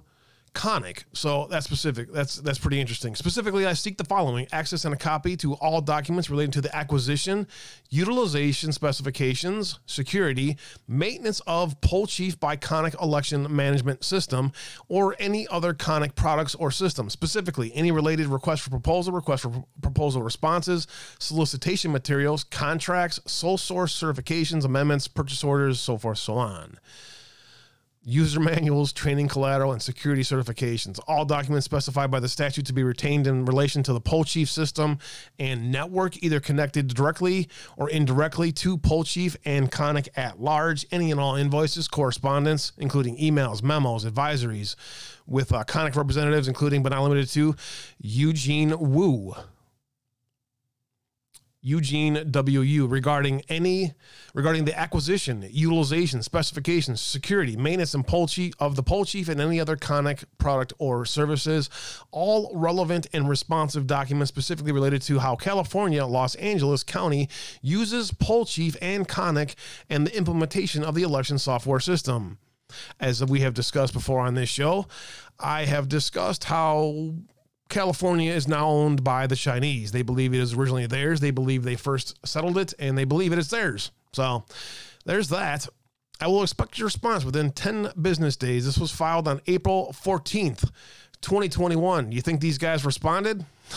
Konnech. So that's specific. That's that's pretty interesting. Specifically, I seek the following: access and a copy to all documents relating to the acquisition, utilization specifications, security, maintenance of Poll Chief by Konnech election management system, or any other Konnech products or systems. Specifically, any related request for proposal, request for proposal responses, solicitation materials, contracts, sole source certifications, amendments, purchase orders, so forth, so on user manuals, training collateral, and security certifications. All documents specified by the statute to be retained in relation to the Poll Chief system and network, either connected directly or indirectly to Poll Chief and Konnech at large. Any and all invoices, correspondence, including emails, memos, advisories with uh, Konnech representatives, including but not limited to Eugene Wu. Eugene WU regarding any regarding the acquisition, utilization, specifications, security, maintenance, and Poll Chief of the Poll Chief and any other Konnech product or services. All relevant and responsive documents specifically related to how California, Los Angeles County uses Poll Chief and Konnech and the implementation of the election software system. As we have discussed before on this show, I have discussed how California is now owned by the Chinese. They believe it is originally theirs. They believe they first settled it and they believe it is theirs. So there's that. I will expect your response within 10 business days. This was filed on April 14th, 2021. You think these guys responded?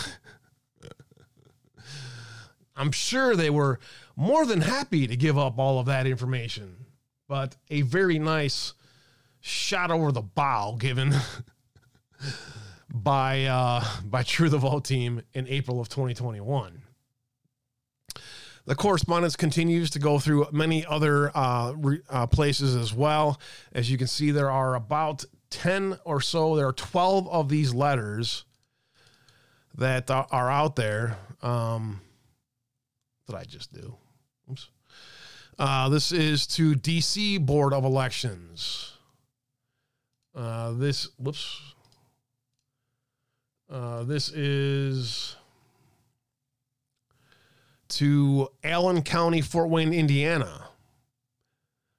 I'm sure they were more than happy to give up all of that information, but a very nice shot over the bow given by uh, by True the Vote team in April of 2021. The correspondence continues to go through many other uh, re, uh, places as well. As you can see, there are about 10 or so, there are 12 of these letters that are out there. Um, did I just do? Oops. Uh, this is to DC Board of Elections. Uh, this, whoops, uh, this is to Allen County, Fort Wayne, Indiana.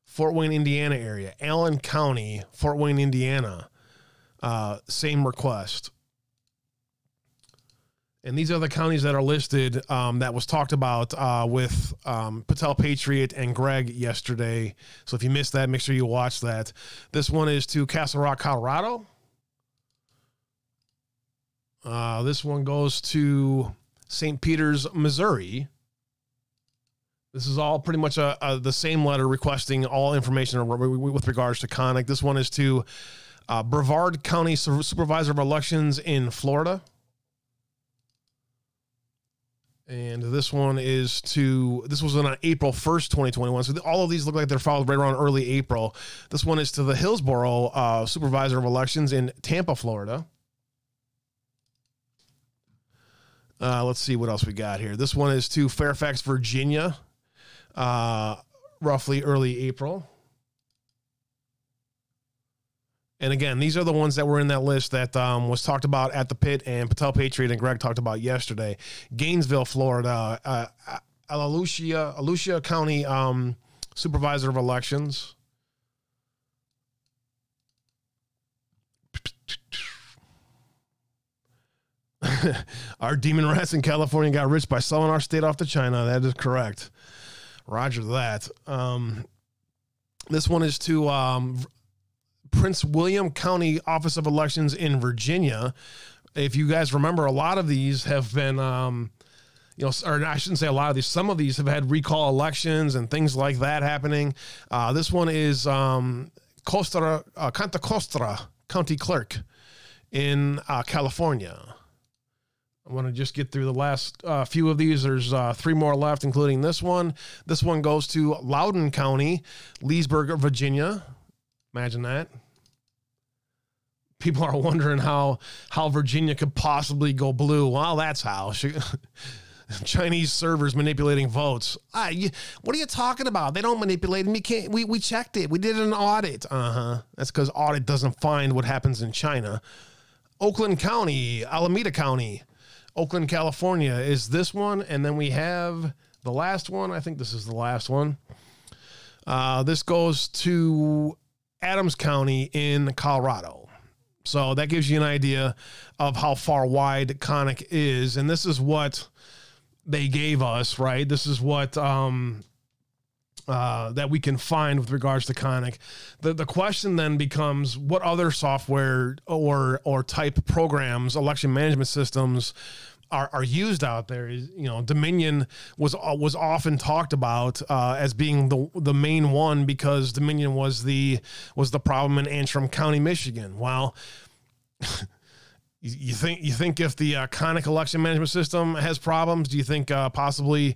Fort Wayne, Indiana area. Allen County, Fort Wayne, Indiana. Uh, same request. And these are the counties that are listed um, that was talked about uh, with um, Patel Patriot and Greg yesterday. So if you missed that, make sure you watch that. This one is to Castle Rock, Colorado. Uh, this one goes to St. Peter's, Missouri. This is all pretty much a, a, the same letter requesting all information with regards to Konnech. This one is to uh, Brevard County Supervisor of Elections in Florida. And this one is to, this was on April 1st, 2021. So all of these look like they're filed right around early April. This one is to the Hillsborough uh, Supervisor of Elections in Tampa, Florida. Uh, let's see what else we got here. This one is to Fairfax, Virginia, uh, roughly early April. And again, these are the ones that were in that list that um, was talked about at the pit, and Patel Patriot and Greg talked about yesterday. Gainesville, Florida, uh, Volusia, Volusia County um, Supervisor of Elections. our demon rats in California got rich by selling our state off to China. That is correct. Roger that. Um, this one is to um, Prince William County Office of Elections in Virginia. If you guys remember, a lot of these have been, um, you know, or I shouldn't say a lot of these. Some of these have had recall elections and things like that happening. Uh, this one is um, Costa uh, Contra Costa County Clerk in uh, California. I want to just get through the last uh, few of these. There's uh, three more left, including this one. This one goes to Loudoun County, Leesburg, Virginia. Imagine that. People are wondering how how Virginia could possibly go blue. Well, that's how. Chinese servers manipulating votes. You, what are you talking about? They don't manipulate them. You can't. We, we checked it. We did an audit. Uh huh. That's because audit doesn't find what happens in China. Oakland County, Alameda County, Oakland, California is this one, and then we have the last one. I think this is the last one. Uh, this goes to Adams County in Colorado. So that gives you an idea of how far wide Konnech is, and this is what they gave us, right? This is what um, uh, that we can find with regards to Konnech. The the question then becomes what other software or or type programs, election management systems are, are used out there is you know Dominion was uh, was often talked about uh, as being the the main one because Dominion was the was the problem in Antrim County, Michigan. Well, you, think you think if the uh, Konnech election management system has problems, do you think uh, possibly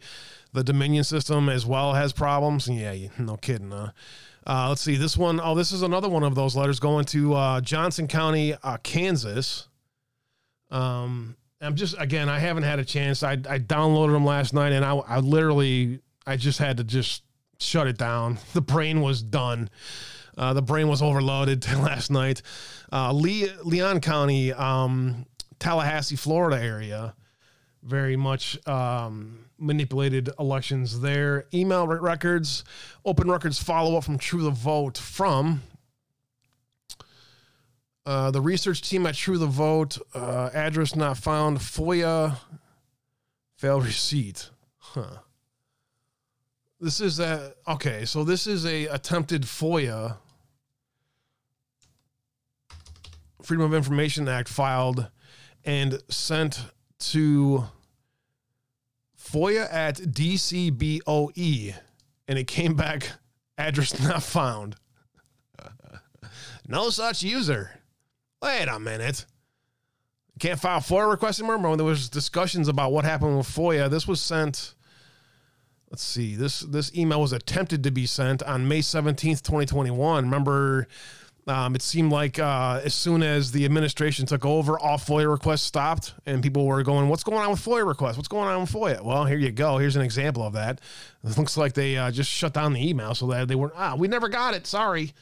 the Dominion system as well has problems? Yeah, no kidding. Uh, let's see this one. Oh, this is another one of those letters going to uh, Johnson County, uh, Kansas. Um, I'm just again, I haven't had a chance. I, I downloaded them last night, and I, I literally, I just had to just shut it down. The brain was done. Uh, the brain was overloaded last night. Uh, Le- Leon County, um, Tallahassee, Florida area, very much um, manipulated elections there. Email records, open records follow up from True the Vote from uh, the research team at True the Vote, uh, address not found, FOIA, failed receipt. Huh. This is a okay. So this is a attempted FOIA, Freedom of Information Act filed and sent to FOIA at DCBOE, and it came back address not found. no such user. Wait a minute. Can't file FOIA request anymore. Remember when there was discussions about what happened with FOIA? This was sent. Let's see. This this email was attempted to be sent on May seventeenth, twenty twenty one. Remember, um, it seemed like uh, as soon as the administration took over, all FOIA requests stopped, and people were going, "What's going on with FOIA requests? What's going on with FOIA?" Well, here you go. Here's an example of that. It looks like they uh, just shut down the email so that they weren't. Ah, we never got it. Sorry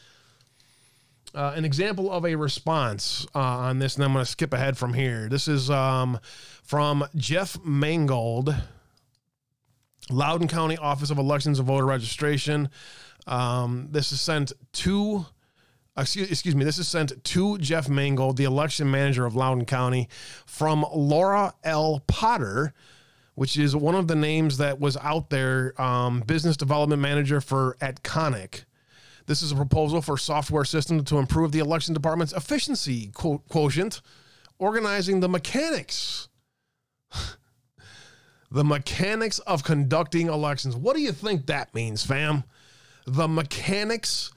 uh, an example of a response uh, on this, and I'm going to skip ahead from here. This is um, from Jeff Mangold, Loudoun County Office of Elections and Voter Registration. Um, this is sent to, excuse, excuse me, this is sent to Jeff Mangold, the election manager of Loudoun County, from Laura L. Potter which is one of the names that was out there, um, business development manager for at Konnech. This is a proposal for software system to improve the election department's efficiency quotient, organizing the mechanics. the mechanics of conducting elections. What do you think that means, fam? The mechanics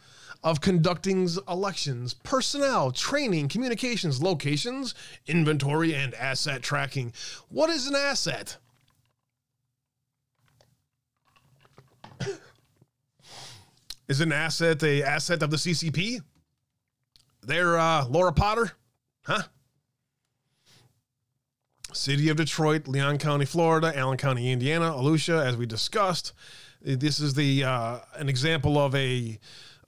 of conducting elections, personnel, training, communications, locations, inventory, and asset tracking. What is an asset? Is an asset a asset of the CCP? They're uh, Laura Potter, huh? City of Detroit, Leon County, Florida, Allen County, Indiana, Volusia, as we discussed. This is the uh, an example of a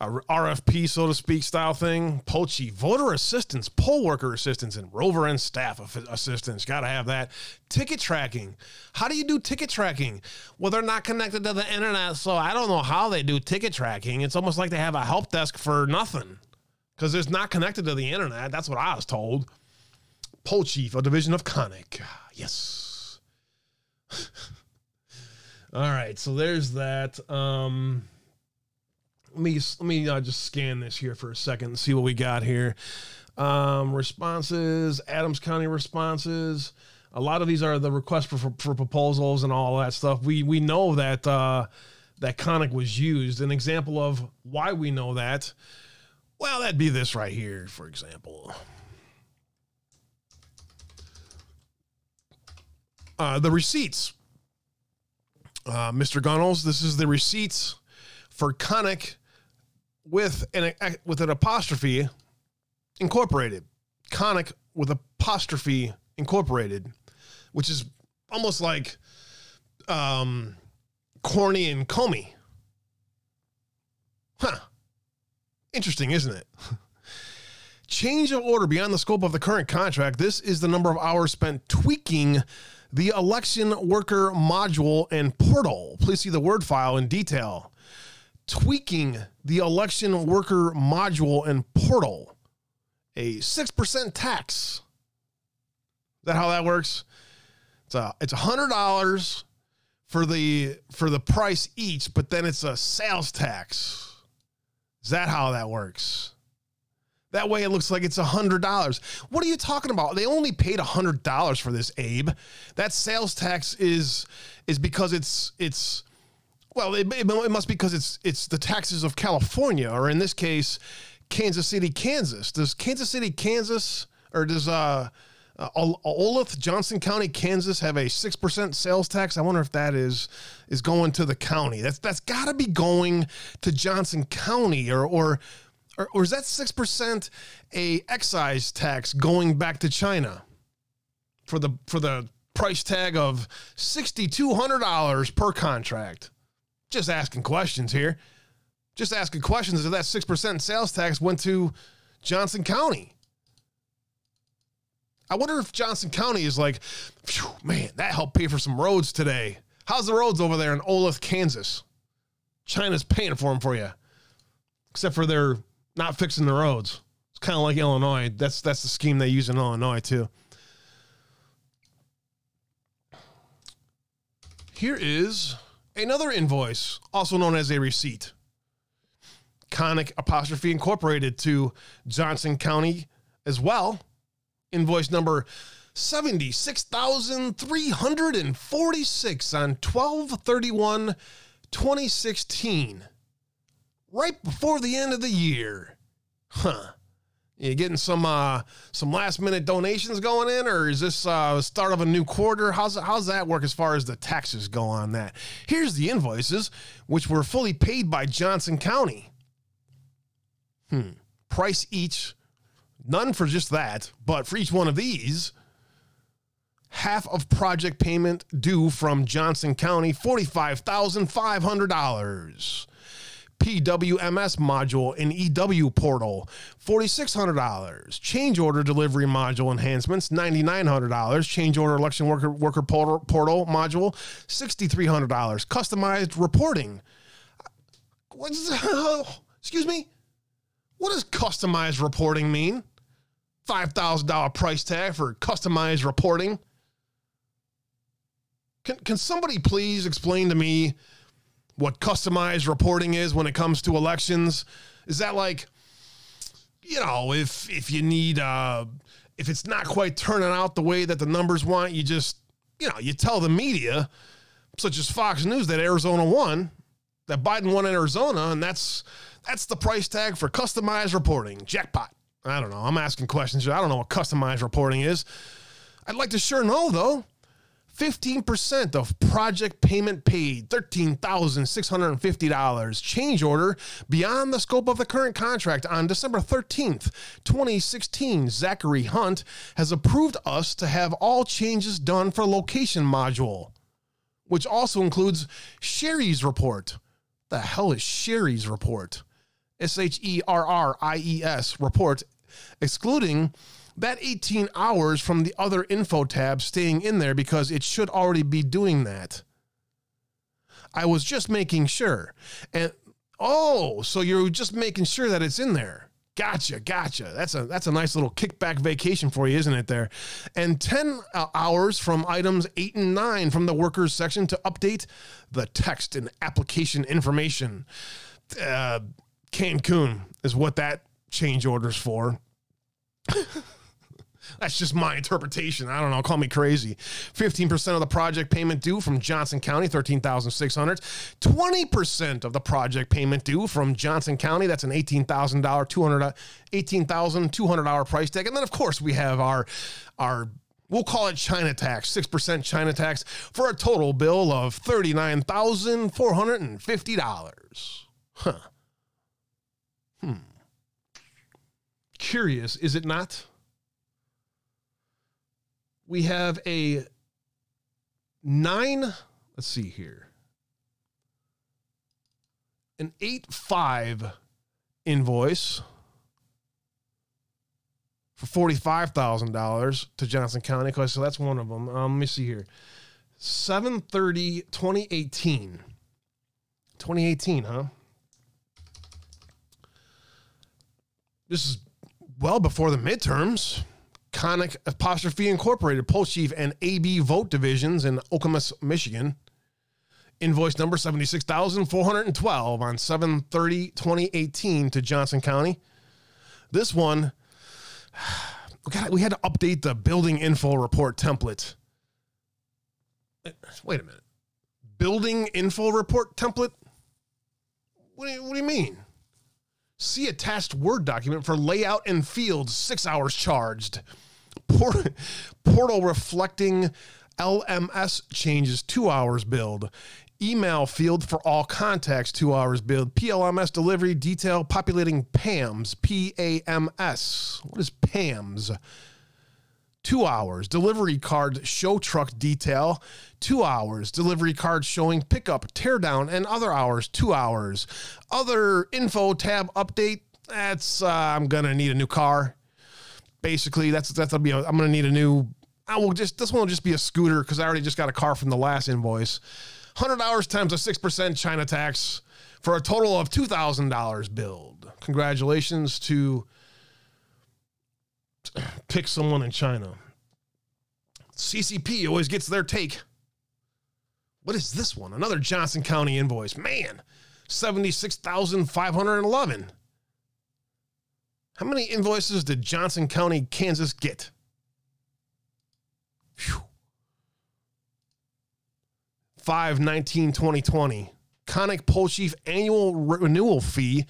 RFP, so to speak, style thing. Poll Chief, voter assistance, poll worker assistance, and rover and staff assistance. Got to have that. Ticket tracking. How do you do ticket tracking? Well, they're not connected to the internet, so I don't know how they do ticket tracking. It's almost like they have a help desk for nothing because it's not connected to the internet. That's what I was told. Poll chief, a division of Konnech. Yes. All right, so there's that. Um, let me let me uh, just scan this here for a second and see what we got here. Um, responses, Adams County responses. A lot of these are the requests for, for, for proposals and all that stuff. We we know that uh, that Konnech was used. An example of why we know that. Well, that'd be this right here, for example. Uh, the receipts. Uh, Mr. Gunnels, this is the receipts for Konnech with an with an apostrophe incorporated. Konnech with apostrophe incorporated, which is almost like um, corny and comey. Huh. Interesting, isn't it? Change of order beyond the scope of the current contract. This is the number of hours spent tweaking the election worker module and portal. Please see the Word file in detail. Tweaking the election worker module and portal. A 6% tax. Is that how that works? It's a it's a hundred dollars for the for the price each, but then it's a sales tax. Is that how that works? That way it looks like it's a hundred dollars. What are you talking about? They only paid a hundred dollars for this, Abe. That sales tax is is because it's it's well, it, it, must be because it's it's the taxes of California, or in this case, Kansas City, Kansas. Does Kansas City, Kansas, or does uh uh, Johnson County, Kansas have a six percent sales tax. I wonder if that is is going to the county. That's that's got to be going to Johnson County, or or or, or is that six percent a excise tax going back to China for the for the price tag of sixty two hundred dollars per contract? Just asking questions here. Just asking questions if that six percent sales tax went to Johnson County. I wonder if Johnson County is like, man, that helped pay for some roads today. How's the roads over there in Olathe, Kansas? China's paying for them for you, except for they're not fixing the roads. It's kind of like Illinois. That's that's the scheme they use in Illinois too. Here is another invoice, also known as a receipt. Konnech apostrophe incorporated to Johnson County as well invoice number 76,346 on 1231 2016. Right before the end of the year. Huh. You getting some uh, some last minute donations going in, or is this uh, start of a new quarter? How's how's that work as far as the taxes go on that? Here's the invoices, which were fully paid by Johnson County. Hmm. Price each None for just that, but for each one of these, half of project payment due from Johnson County, $45,500. PWMS module and EW portal, $4,600. Change order delivery module enhancements, $9,900. Change order election worker, worker portal, portal module, $6,300. Customized reporting. What's, excuse me? What does customized reporting mean? $5,000 price tag for customized reporting. Can, can somebody please explain to me what customized reporting is when it comes to elections? Is that like, you know, if if you need uh if it's not quite turning out the way that the numbers want, you just, you know, you tell the media, such as Fox News, that Arizona won, that Biden won in Arizona, and that's that's the price tag for customized reporting. Jackpot. I don't know. I'm asking questions. I don't know what customized reporting is. I'd like to sure know, though. 15% of project payment paid, $13,650. Change order beyond the scope of the current contract on December 13th, 2016. Zachary Hunt has approved us to have all changes done for location module, which also includes Sherry's report. The hell is Sherry's report? S H E R R I E S report excluding that 18 hours from the other info tab staying in there because it should already be doing that. I was just making sure. And oh, so you're just making sure that it's in there. Gotcha, gotcha. That's a that's a nice little kickback vacation for you, isn't it? There, and ten hours from items eight and nine from the workers section to update the text and application information. Uh, Cancun is what that change orders for. That's just my interpretation. I don't know. Call me crazy. 15% of the project payment due from Johnson County, 13600 20% of the project payment due from Johnson County, that's an $18,000, $200, $18,200 price tag. And then, of course, we have our, our We'll call it China tax, 6% China tax for a total bill of $39,450. Huh. Hmm. Curious, is it not? We have a nine, let's see here, an 8 5 invoice for $45,000 to Johnson County. So that's one of them. Um, let me see here. 730 2018. 2018, huh? This is well before the midterms. Konnech Apostrophe Incorporated, Poll Chief and AB Vote Divisions in Okemos, Michigan. Invoice number 76,412 on 730 2018 to Johnson County. This one, we, got, we had to update the building info report template. Wait a minute. Building info report template? What do you, what do you mean? See attached Word document for layout and fields, six hours charged. Port- portal reflecting LMS changes, two hours build. Email field for all contacts, two hours build. PLMS delivery detail populating PAMS, P A M S. What is PAMS? Two hours. Delivery card show truck detail, two hours. Delivery card showing pickup, teardown, and other hours, two hours. Other info tab update, that's, uh, I'm to need a new car. Basically, that's, that'll be, a, I'm going to need a new, I will just, this one will just be a scooter because I already just got a car from the last invoice. $100 times a 6% China tax for a total of $2,000 billed. Congratulations to pick someone in China. CCP always gets their take. What is this one? Another Johnson County invoice. Man, 76,511. How many invoices did Johnson County, Kansas get? Phew. 5 19 2020. Konnech Poll Chief annual renewal fee.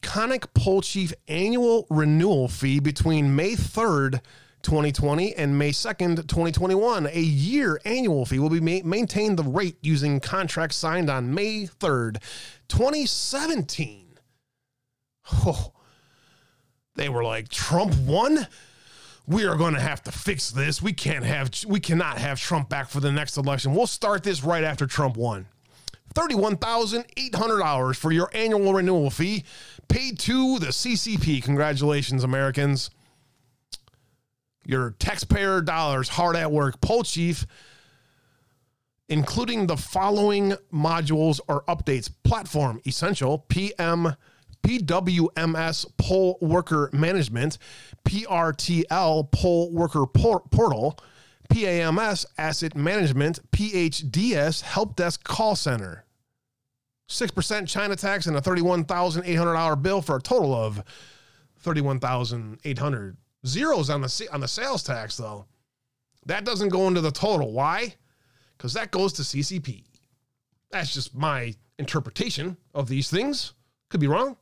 Konnech Poll Chief annual renewal fee between May 3rd, 2020 and May 2nd, 2021. A year annual fee will be ma- maintained the rate using contract signed on May 3rd, 2017. Oh, they were like, Trump won? we are going to have to fix this. We can't have we cannot have Trump back for the next election. We'll start this right after Trump won. $31,800 for your annual renewal fee paid to the CCP. Congratulations, Americans. Your taxpayer dollars hard at work. Poll Chief, including the following modules or updates Platform Essential, PM, PWMS Poll Worker Management, PRTL Poll Worker por- Portal, PAMS Asset Management, PHDS Help Desk Call Center. 6% China tax and a $31,800 bill for a total of 31,800. Zeros on the on the sales tax though. That doesn't go into the total. Why? Cuz that goes to CCP. That's just my interpretation of these things. Could be wrong.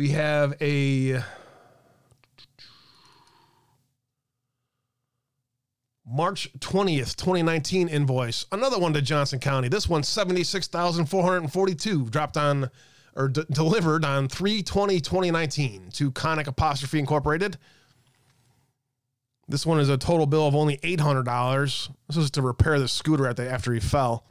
We have a March 20th, 2019 invoice. Another one to Johnson County. This one's 76,442 dropped on or d- delivered on 320 2019 to Konnech Apostrophe Incorporated. This one is a total bill of only $800. This is to repair the scooter at the, after he fell.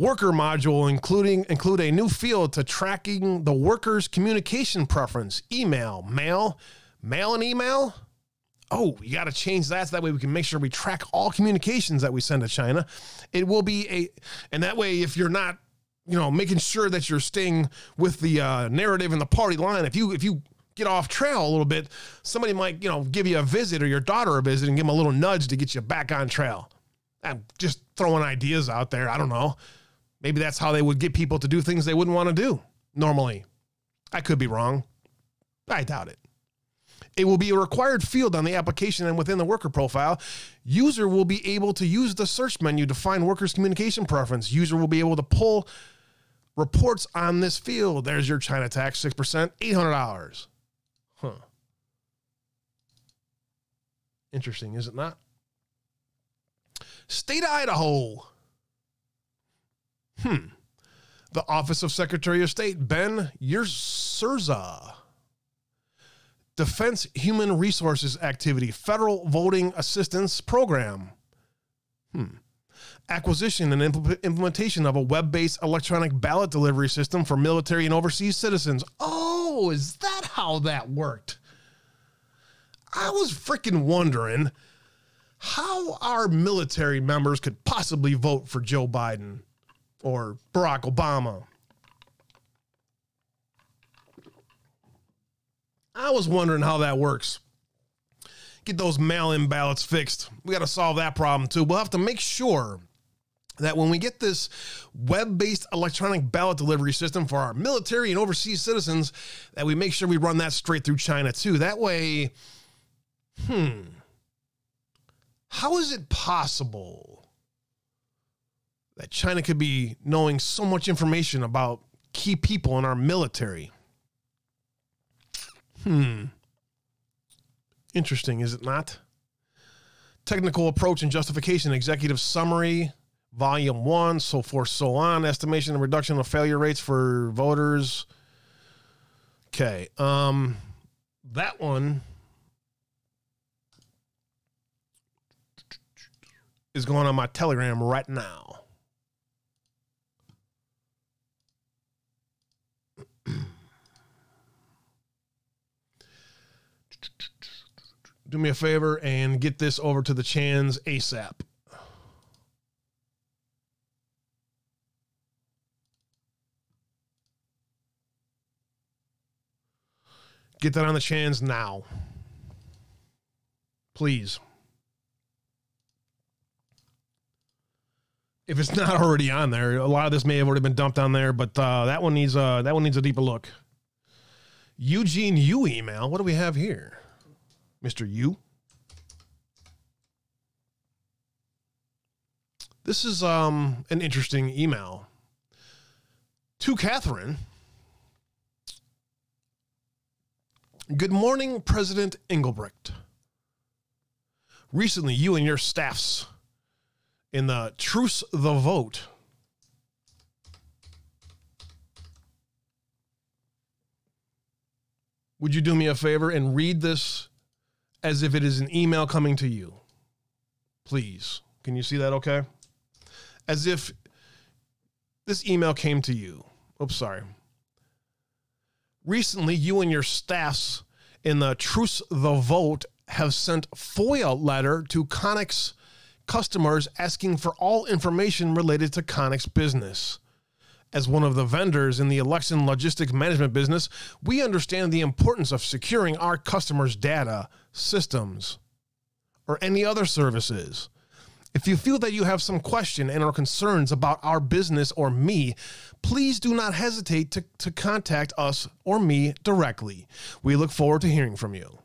Worker module including include a new field to tracking the worker's communication preference, email, mail, mail and email. Oh, you got to change that so that way we can make sure we track all communications that we send to China. It will be a, and that way if you're not, you know, making sure that you're staying with the uh, narrative and the party line, if you if you get off trail a little bit, somebody might you know give you a visit or your daughter a visit and give them a little nudge to get you back on trail. I'm just throwing ideas out there. I don't know. Maybe that's how they would get people to do things they wouldn't want to do normally. I could be wrong. I doubt it. It will be a required field on the application and within the worker profile. User will be able to use the search menu to find workers' communication preference. User will be able to pull reports on this field. There's your China tax, 6%, $800. Huh. Interesting, is it not? State of Idaho. Hmm. The Office of Secretary of State, Ben Ysursa. Defense Human Resources Activity, Federal Voting Assistance Program. Hmm. Acquisition and impl- implementation of a web based electronic ballot delivery system for military and overseas citizens. Oh, is that how that worked? I was freaking wondering how our military members could possibly vote for Joe Biden or Barack Obama. I was wondering how that works. Get those mail in ballots fixed. We got to solve that problem too. We'll have to make sure that when we get this web based electronic ballot delivery system for our military and overseas citizens, that we make sure we run that straight through China too. That way, hmm, how is it possible that China could be knowing so much information about key people in our military? Hmm. Interesting, is it not? Technical approach and justification, executive summary, volume one, so forth, so on. Estimation and reduction of failure rates for voters. Okay. Um, that one is going on my Telegram right now. Do me a favor and get this over to the Chans ASAP. Get that on the Chans now. Please. If it's not already on there, a lot of this may have already been dumped on there, but uh, that one needs uh, that one needs a deeper look. Eugene Yu email. What do we have here? Mr. Yu. This is um, an interesting email to Catherine. Good morning, President Engelbrecht. Recently, you and your staffs in the True the Vote would you do me a favor and read this as if it is an email coming to you? Please. Can you see that okay? As if this email came to you. Oops, sorry. Recently, you and your staffs in the True the Vote have sent FOIA letter to Konnech's customers asking for all information related to Konnech's business. As one of the vendors in the election logistic management business, we understand the importance of securing our customers' data, systems, or any other services. If you feel that you have some question and or concerns about our business or me, please do not hesitate to, to contact us or me directly. We look forward to hearing from you.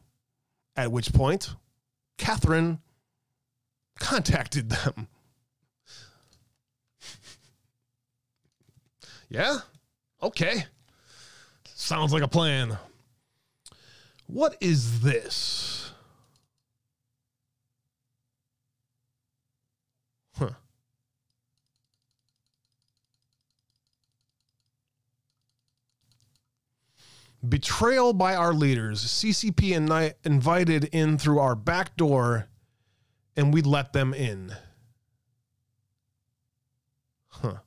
At which point, Catherine contacted them. Yeah? Okay. Sounds like a plan. What is this? Huh. Betrayal by our leaders. CCP and invited in through our back door, and we let them in. Huh.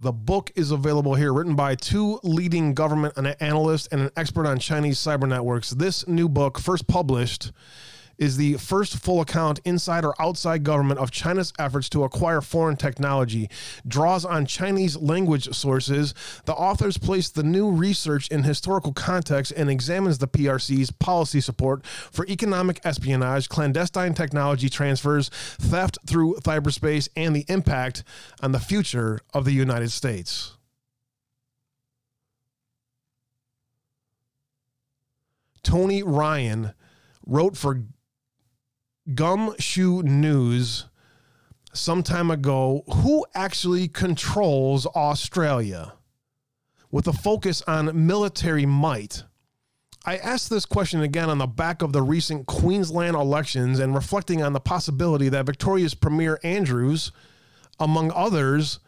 The book is available here, written by two leading government analysts and an expert on Chinese cyber networks. This new book, first published, is the first full account inside or outside government of China's efforts to acquire foreign technology, draws on Chinese language sources. The authors place the new research in historical context and examines the PRC's policy support for economic espionage, clandestine technology transfers, theft through cyberspace, and the impact on the future of the United States. Tony Ryan wrote for Gumshoe News some time ago who actually controls Australia with a focus on military might. I asked this question again on the back of the recent Queensland elections and reflecting on the possibility that Victoria's Premier Andrews, among others,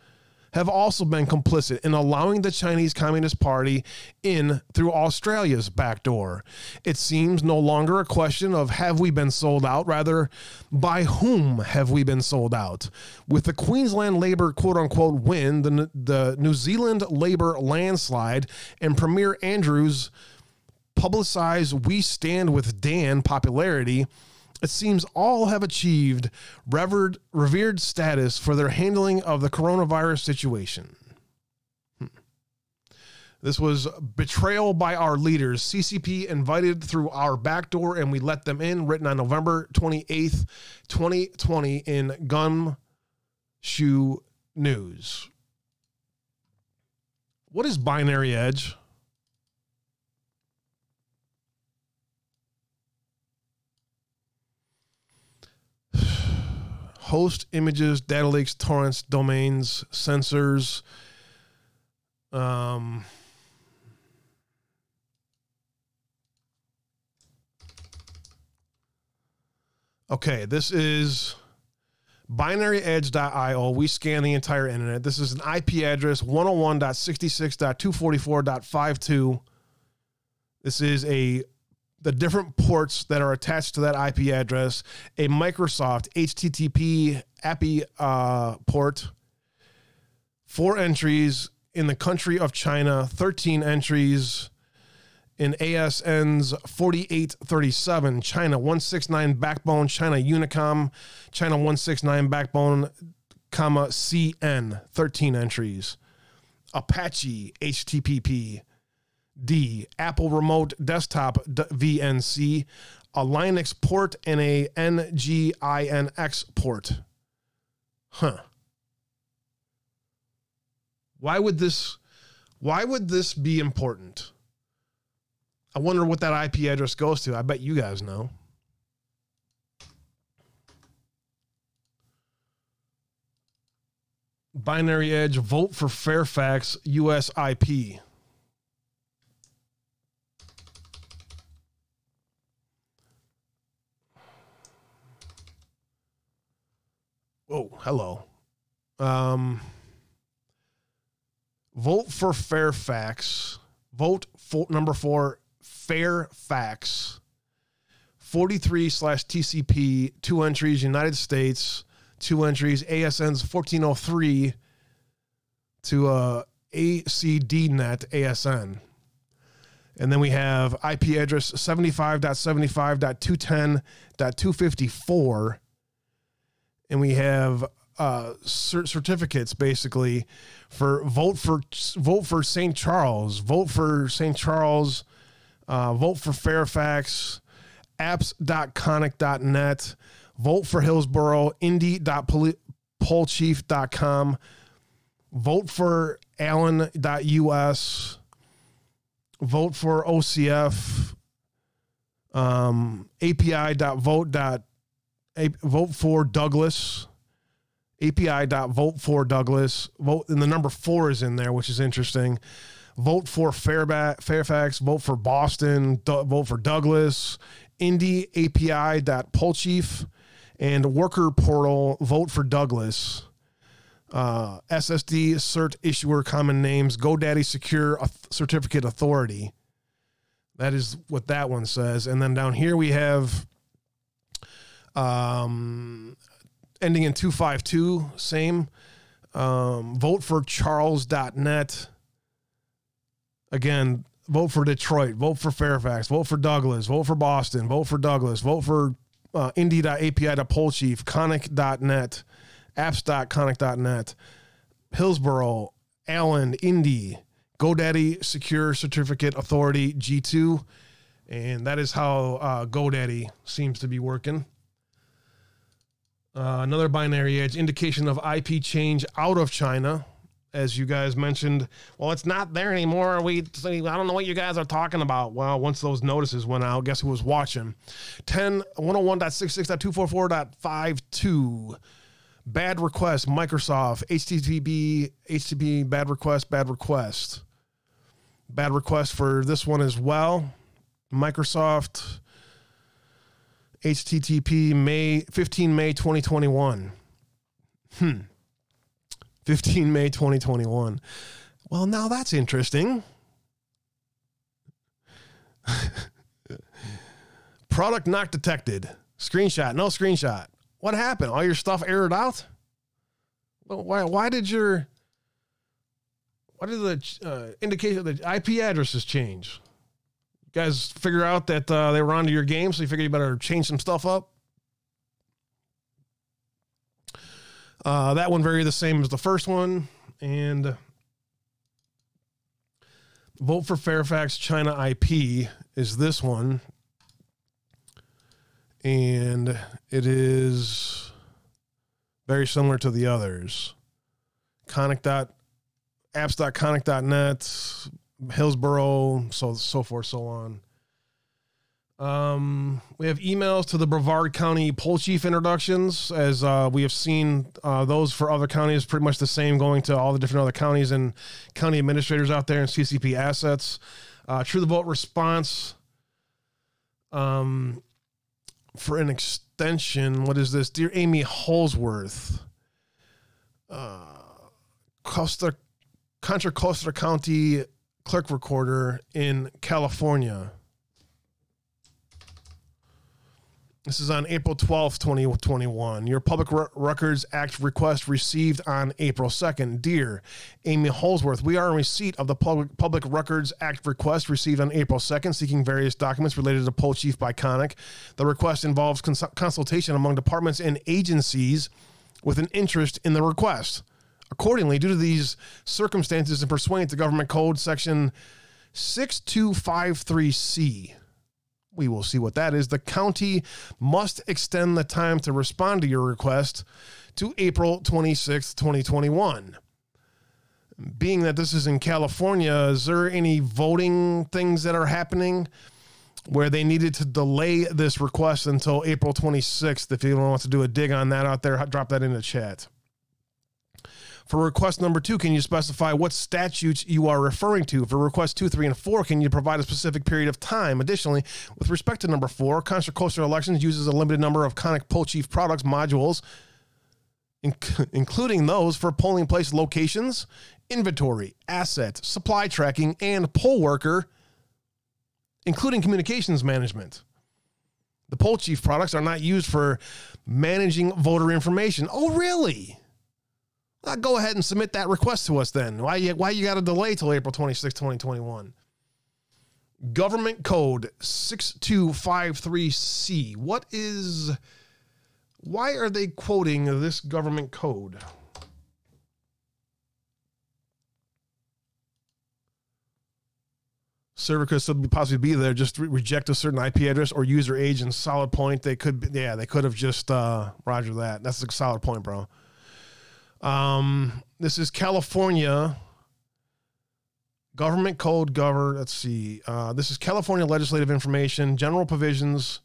have also been complicit in allowing the Chinese Communist Party in through Australia's back door. It seems no longer a question of have we been sold out, rather, by whom have we been sold out? With the Queensland Labor quote unquote win, the, the New Zealand Labor landslide, and Premier Andrews publicized We Stand with Dan popularity it seems all have achieved revered, revered status for their handling of the coronavirus situation. Hmm. This was betrayal by our leaders. CCP invited through our back door and we let them in, written on November 28th, 2020 in Gumshoe News. What is binary edge? Host images, data lakes, torrents, domains, sensors. Um, okay, this is binaryedge.io. We scan the entire internet. This is an IP address 101.66.244.52. This is a the different ports that are attached to that IP address, a Microsoft HTTP API uh, port, four entries in the country of China, 13 entries in ASN's 4837, China 169 backbone, China Unicom, China 169 backbone, comma CN, 13 entries. Apache HTTP D, Apple Remote Desktop VNC, a Linux port, and a NGINX port. Huh. Why would this why would this be important? I wonder what that IP address goes to. I bet you guys know. Binary Edge, vote for Fairfax, US IP. Oh, hello. Um, vote for Fairfax. Vote for number four, Fairfax. 43 slash TCP, two entries, United States, two entries, ASN's 1403 to uh, ACDNet ASN. And then we have IP address 75.75.210.254 and we have uh, certificates basically for vote for vote for St. Charles, vote for St. Charles, uh, vote for Fairfax, apps.konnech.net, vote for Hillsborough, indy.pollchief.com, vote for allen.us, vote for OCF, um, api.vote.com vote for Douglas. API.vote for Douglas. Vote and the number four is in there, which is interesting. Vote for Fairfax. Vote for Boston. vote for Douglas. Indy API.pollchief and worker portal. Vote for Douglas. Uh, SSD cert issuer common names. GoDaddy secure certificate authority. That is what that one says. And then down here we have um, ending in 252, same. Um, vote for charles.net. Again, vote for Detroit, vote for Fairfax, vote for Douglas, vote for Boston, vote for Douglas, vote for uh, indy.api.pollchief, konnech.net, apps.konnech.net, Hillsborough, Allen, Indy, GoDaddy Secure Certificate Authority G2. And that is how uh, GoDaddy seems to be working. Uh, another binary edge indication of IP change out of China. as you guys mentioned, well, it's not there anymore. We, I don't know what you guys are talking about. Well, once those notices went out, guess who was watching? 10 101.66.244.52. Bad request, Microsoft, HTTP, HTTP, bad request, bad request. Bad request for this one as well. Microsoft, HTTP, May 15 May 2021. Hmm. 15 May 2021. Well, now that's interesting. Product not detected. Screenshot, no screenshot. What happened? All your stuff aired out? Well, why, why did your why did the uh, indication the IP addresses change? You guys figure out that uh, they were onto your game, so you figure you better change some stuff up. Uh, that one very the same as the first one, and vote for Fairfax China IP is this one, and it is very similar to the others. Konnech dot apps.konnech.net, Hillsboro, so so forth, so on. Um, we have emails to the Brevard County poll chief introductions, as uh, we have seen uh, those for other counties, pretty much the same, going to all the different other counties and county administrators out there and CCP assets. Uh, True the Vote response um, for an extension. What is this? Dear Amy Holsworth, uh, Costa, Contra Costa County clerk recorder in California. This is on April 12th, 2021. Your Public Re- Records Act request received on April 2nd. Dear Amy Holsworth, we are in receipt of the Public, Public Records Act request received on April 2nd, seeking various documents related to Poll Chief by Konnech. The request involves cons- consultation among departments and agencies with an interest in the request. Accordingly, due to these circumstances and pursuant to Government Code Section 6253C, we will see what that is. The county must extend the time to respond to your request to April 26th, 2021. Being that this is in California, is there any voting things that are happening where they needed to delay this request until April 26th? If anyone wants to do a dig on that out there, drop that in the chat. For request number two, can you specify what statutes you are referring to? For request two, three, and four, can you provide a specific period of time? Additionally, with respect to number four, Contra Costa Elections uses a limited number of Konnech Poll Chief products modules, inc- including those for polling place locations, inventory, assets, supply tracking, and poll worker, including communications management. The poll chief products are not used for managing voter information. Oh, really? Uh, go ahead and submit that request to us then. Why you, why you got to delay till April 26, 2021? Government code 6253C. What is why are they quoting this government code? Server could still possibly be there, just re- reject a certain IP address or user age and solid point. They could, be, yeah, they could have just uh, Roger that. That's a solid point, bro. Um, this is California government code govern. Let's see. Uh, this is California legislative information, general provisions.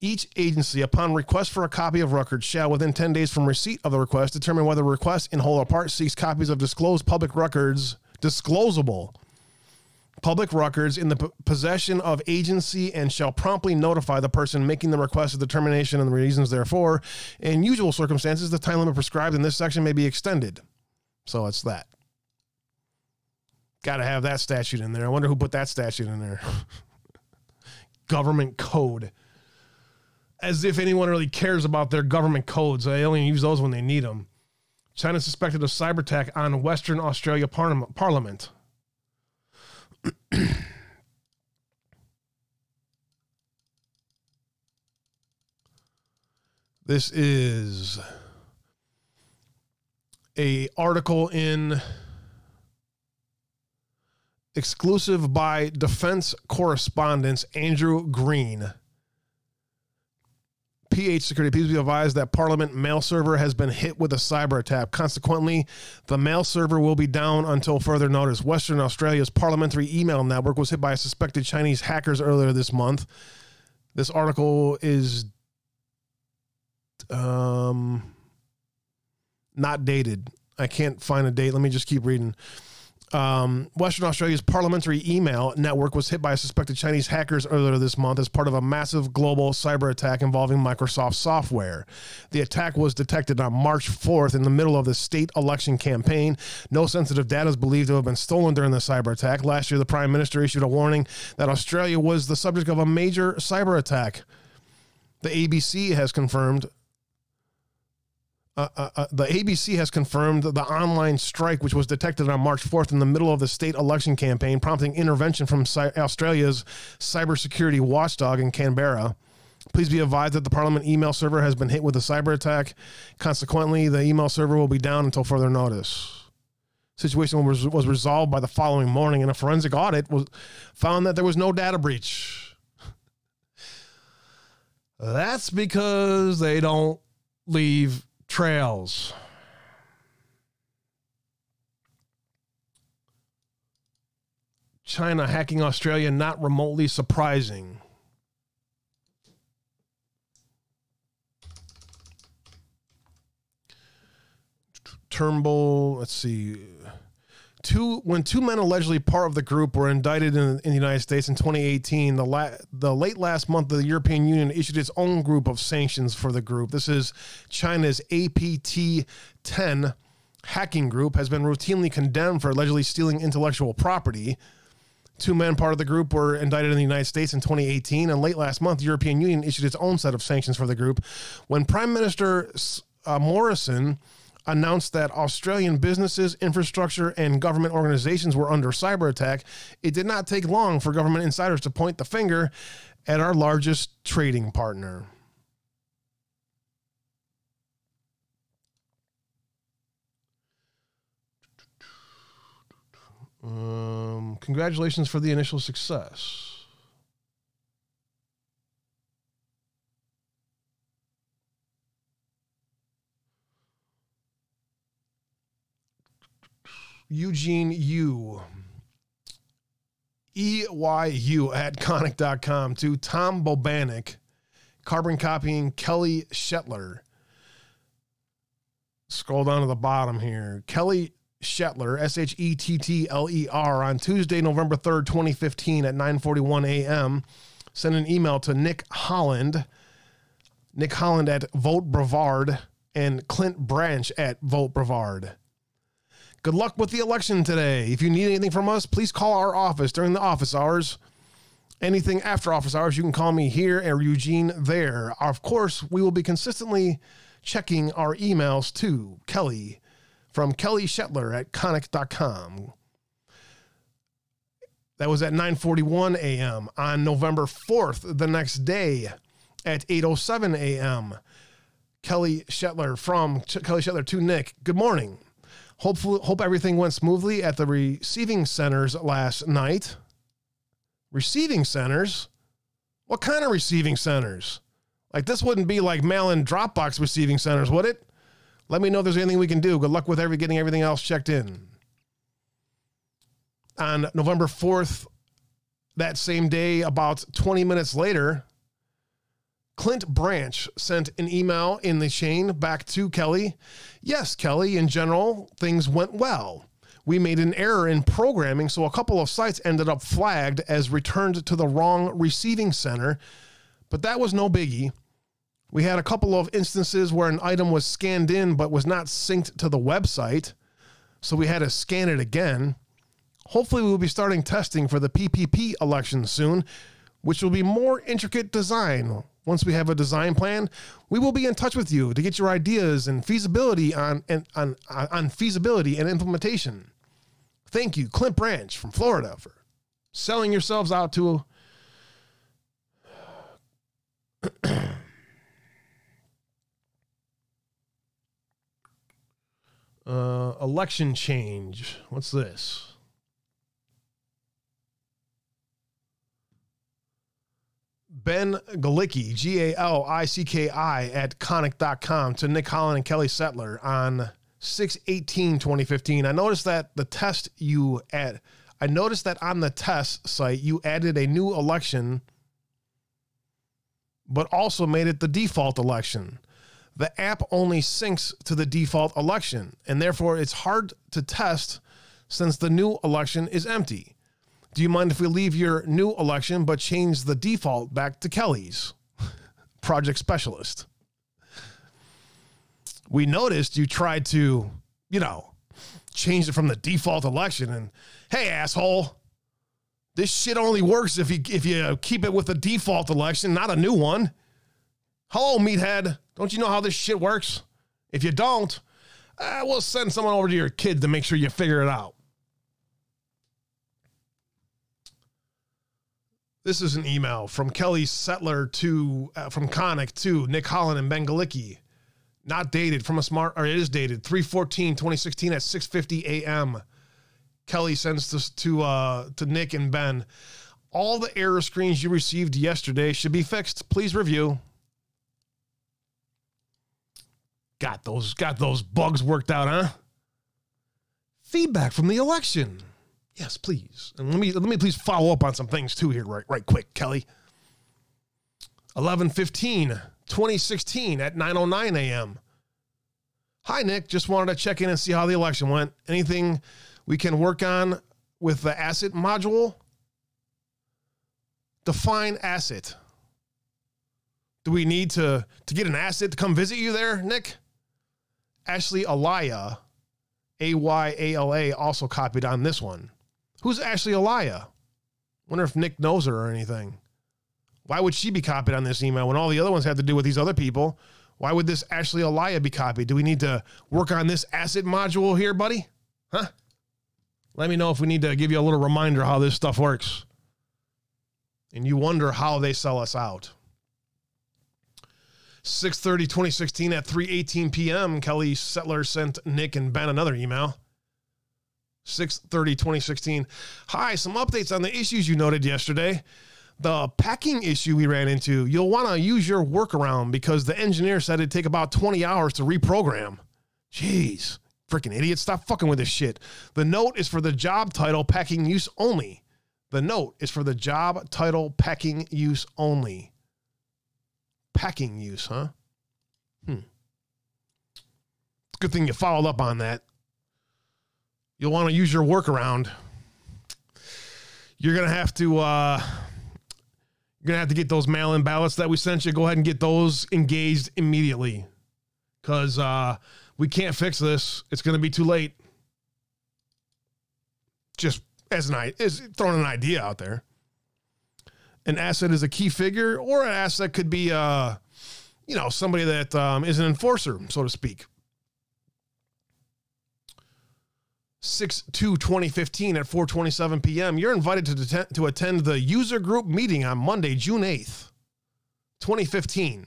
Each agency, upon request for a copy of records, shall, within 10 days from receipt of the request, determine whether the request in whole or part seeks copies of disclosed public records, disclosable public records in the p- possession of agency and shall promptly notify the person making the request of determination and the reasons therefore. In usual circumstances, the time limit prescribed in this section may be extended. So it's that. Got to have that statute in there. I wonder who put that statute in there. government code. As if anyone really cares about their government codes. They only use those when they need them. China suspected of cyber attack on Western Australia parliament. this is a article in exclusive by defense correspondent Andrew Greene. PH Security, please be advised that Parliament mail server has been hit with a cyber attack. Consequently, the mail server will be down until further notice. Western Australia's parliamentary email network was hit by suspected Chinese hackers earlier this month. This article is um, not dated. I can't find a date. Let me just keep reading. Um, Western Australia's parliamentary email network was hit by suspected Chinese hackers earlier this month as part of a massive global cyber attack involving Microsoft software. The attack was detected on March 4th in the middle of the state election campaign. No sensitive data is believed to have been stolen during the cyber attack. Last year, the Prime Minister issued a warning that Australia was the subject of a major cyber attack. The ABC has confirmed uh, uh, uh, the ABC has confirmed the online strike, which was detected on March 4th in the middle of the state election campaign, prompting intervention from Australia's cybersecurity watchdog in Canberra. Please be advised that the Parliament email server has been hit with a cyber attack. Consequently, the email server will be down until further notice. Situation was, was resolved by the following morning, and a forensic audit was found that there was no data breach. That's because they don't leave trails. China hacking Australia not remotely surprising. Turnbull, let's see two when two men allegedly part of the group were indicted in, in the United States in 2018. The la, the late last month, the European Union issued its own group of sanctions for the group. This is China's APT10 hacking group has been routinely condemned for allegedly stealing intellectual property. Two men part of the group were indicted in the United States in 2018, and late last month, the European Union issued its own set of sanctions for the group. When Prime Minister uh, Morrison announced that Australian businesses, infrastructure, and government organizations were under cyber attack, it did not take long for government insiders to point the finger at our largest trading partner. Um, congratulations for the initial success. Eugene Yu. EYU at Konnech.com to Tom Bobanek, carbon copying Kelly Shettler. Scroll down to the bottom here. Kelly Shettler, S H E T T L E R, on Tuesday, November 3rd, 2015 at 9:41 a.m. Send an email to Nick Holland, Nick Holland at Vote Brevard, and Clint Branch at Vote Brevard. Good luck with the election today. If you need anything from us, please call our office during the office hours. Anything after office hours, you can call me here or Eugene there. Of course, we will be consistently checking our emails to Kelly from Kelly Shettler at Konnech.com. That was at 9:41 a.m. on November 4th, the next day at 8:07 a.m. Kelly Shettler from Kelly Shettler to Nick. Good morning. Hopefully, hope everything went smoothly at the receiving centers last night. Receiving centers? What kind of receiving centers? Like this wouldn't be like mail in Dropbox receiving centers, would it? Let me know if there's anything we can do. Good luck with every getting everything else checked in. On November 4th, that same day, about 20 minutes later, Clint Branch sent an email in the chain back to Kelly. Yes, Kelly, in general, things went well. We made an error in programming, so a couple of sites ended up flagged as returned to the wrong receiving center, but that was no biggie. We had a couple of instances where an item was scanned in but was not synced to the website, so we had to scan it again. Hopefully, we'll be starting testing for the PPP election soon, which will be more intricate design once we have a design plan, we will be in touch with you to get your ideas and feasibility on and on, on feasibility and implementation. Thank you, Clint Branch from Florida, for selling yourselves out to uh, election change. What's this? Ben Galicki, G A L I C K I, at konnech.com to Nick Holland and Kelly Settler on 6 18 2015. I noticed that the test you add, I noticed that on the test site, you added a new election, but also made it the default election. The app only syncs to the default election, and therefore it's hard to test since the new election is empty. Do you mind if we leave your new election but change the default back to Kelly's? Project specialist. We noticed you tried to, you know, change it from the default election and hey asshole, this shit only works if you if you keep it with the default election, not a new one. Hello, meathead. Don't you know how this shit works? If you don't, uh, we'll send someone over to your kid to make sure you figure it out. This is an email from Kelly Settler to uh, from Konnech to Nick Holland and Ben Galicki. Not dated from a smart or it is dated 314 2016 at 6:50 a.m. Kelly sends this to uh to Nick and Ben. All the error screens you received yesterday should be fixed. Please review. Got those got those bugs worked out, huh? Feedback from the election. Yes, please. And let me let me please follow up on some things too here, right, right quick, Kelly. 1115, 2016 at 909 a.m. Hi, Nick. Just wanted to check in and see how the election went. Anything we can work on with the asset module? Define asset. Do we need to to get an asset to come visit you there, Nick? Ashley Ayala, A Y A L A, also copied on this one. Who's Ashley Ayala? Wonder if Nick knows her or anything. Why would she be copied on this email when all the other ones have to do with these other people? Why would this Ashley Ayala be copied? Do we need to work on this asset module here, buddy? Huh? Let me know if we need to give you a little reminder how this stuff works. And you wonder how they sell us out. 6:30 2016 at 3:18 p.m. Kelly Settler sent Nick and Ben another email. 6:30 2016. Hi, some updates on the issues you noted yesterday. The packing issue we ran into, you'll want to use your workaround because the engineer said it'd take about 20 hours to reprogram. Jeez, freaking idiot, stop fucking with this shit. The note is for the job title packing use only. The note is for the job title packing use only. Packing use, huh? Hmm. Good thing you followed up on that you'll want to use your workaround. You're gonna have to uh, you're gonna have to get those mail-in ballots that we sent you. Go ahead and get those engaged immediately, because uh, we can't fix this. It's gonna be too late. Just as an is throwing an idea out there. An asset is a key figure, or an asset could be, uh, you know, somebody that um, is an enforcer, so to speak. 6 2 2015 at 4.27 p.m. You're invited to, det- to attend the user group meeting on Monday, June 8th, 2015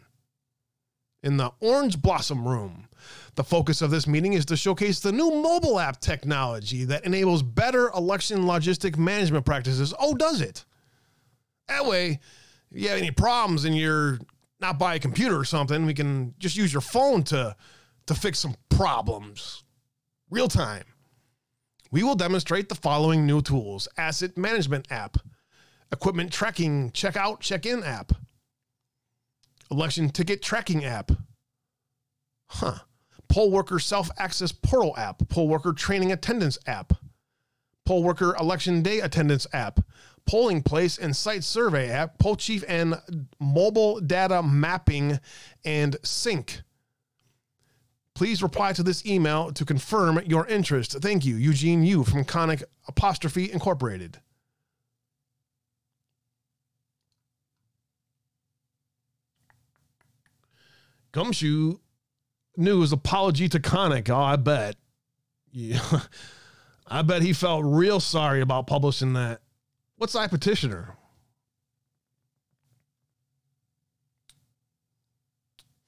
in the Orange Blossom Room. The focus of this meeting is to showcase the new mobile app technology that enables better election logistic management practices. Oh, does it? That way, if you have any problems and you're not by a computer or something, we can just use your phone to, to fix some problems real time we will demonstrate the following new tools Asset Management app, Equipment Tracking Checkout Check In app, Election Ticket Tracking app, huh, Poll Worker Self Access Portal app, Poll Worker Training Attendance app, Poll Worker Election Day Attendance app, Polling Place and Site Survey app, Poll Chief and Mobile Data Mapping and Sync Please reply to this email to confirm your interest. Thank you, Eugene Yu from Konnech Apostrophe Incorporated. Gumshoe News apology to Konnech. Oh, I bet. Yeah. I bet he felt real sorry about publishing that. What's I petitioner?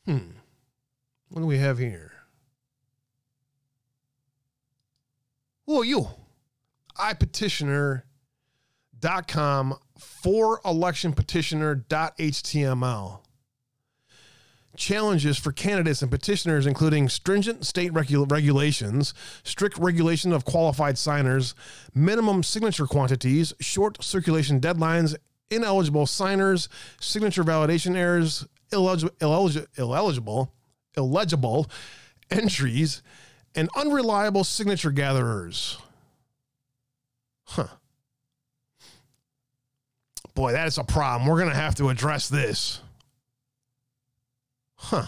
Hmm. What do we have here? Are you? iPetitioner.com for election petitioner.html. Challenges for candidates and petitioners, including stringent state regu- regulations, strict regulation of qualified signers, minimum signature quantities, short circulation deadlines, ineligible signers, signature validation errors, illeg- illeg- illegible, illegible entries, and unreliable signature gatherers. Huh. Boy, that is a problem. We're going to have to address this. Huh.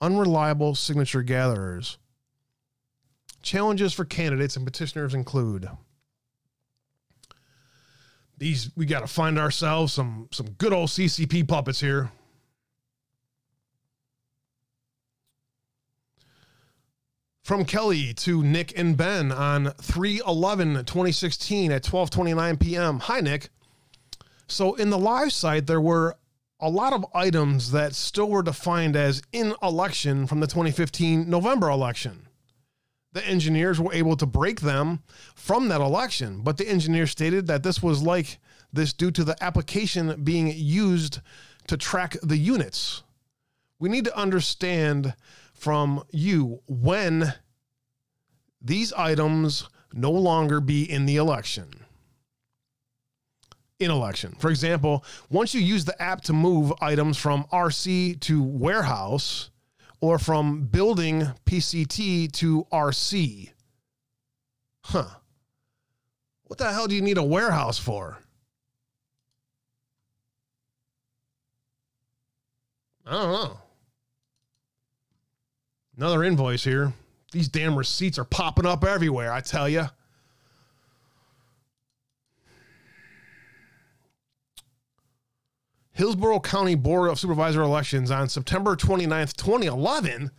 Unreliable signature gatherers. Challenges for candidates and petitioners include these we got to find ourselves some some good old CCP puppets here. From Kelly to Nick and Ben on 311 2016 at 12:29 p.m. Hi Nick. So in the live site there were a lot of items that still were defined as in election from the 2015 November election. The engineers were able to break them from that election, but the engineers stated that this was like this due to the application being used to track the units. We need to understand from you when these items no longer be in the election. In election. For example, once you use the app to move items from RC to warehouse or from building PCT to RC. Huh. What the hell do you need a warehouse for? I don't know. Another invoice here. These damn receipts are popping up everywhere, I tell you. Hillsborough County Board of Supervisor elections on September 29th, 2011.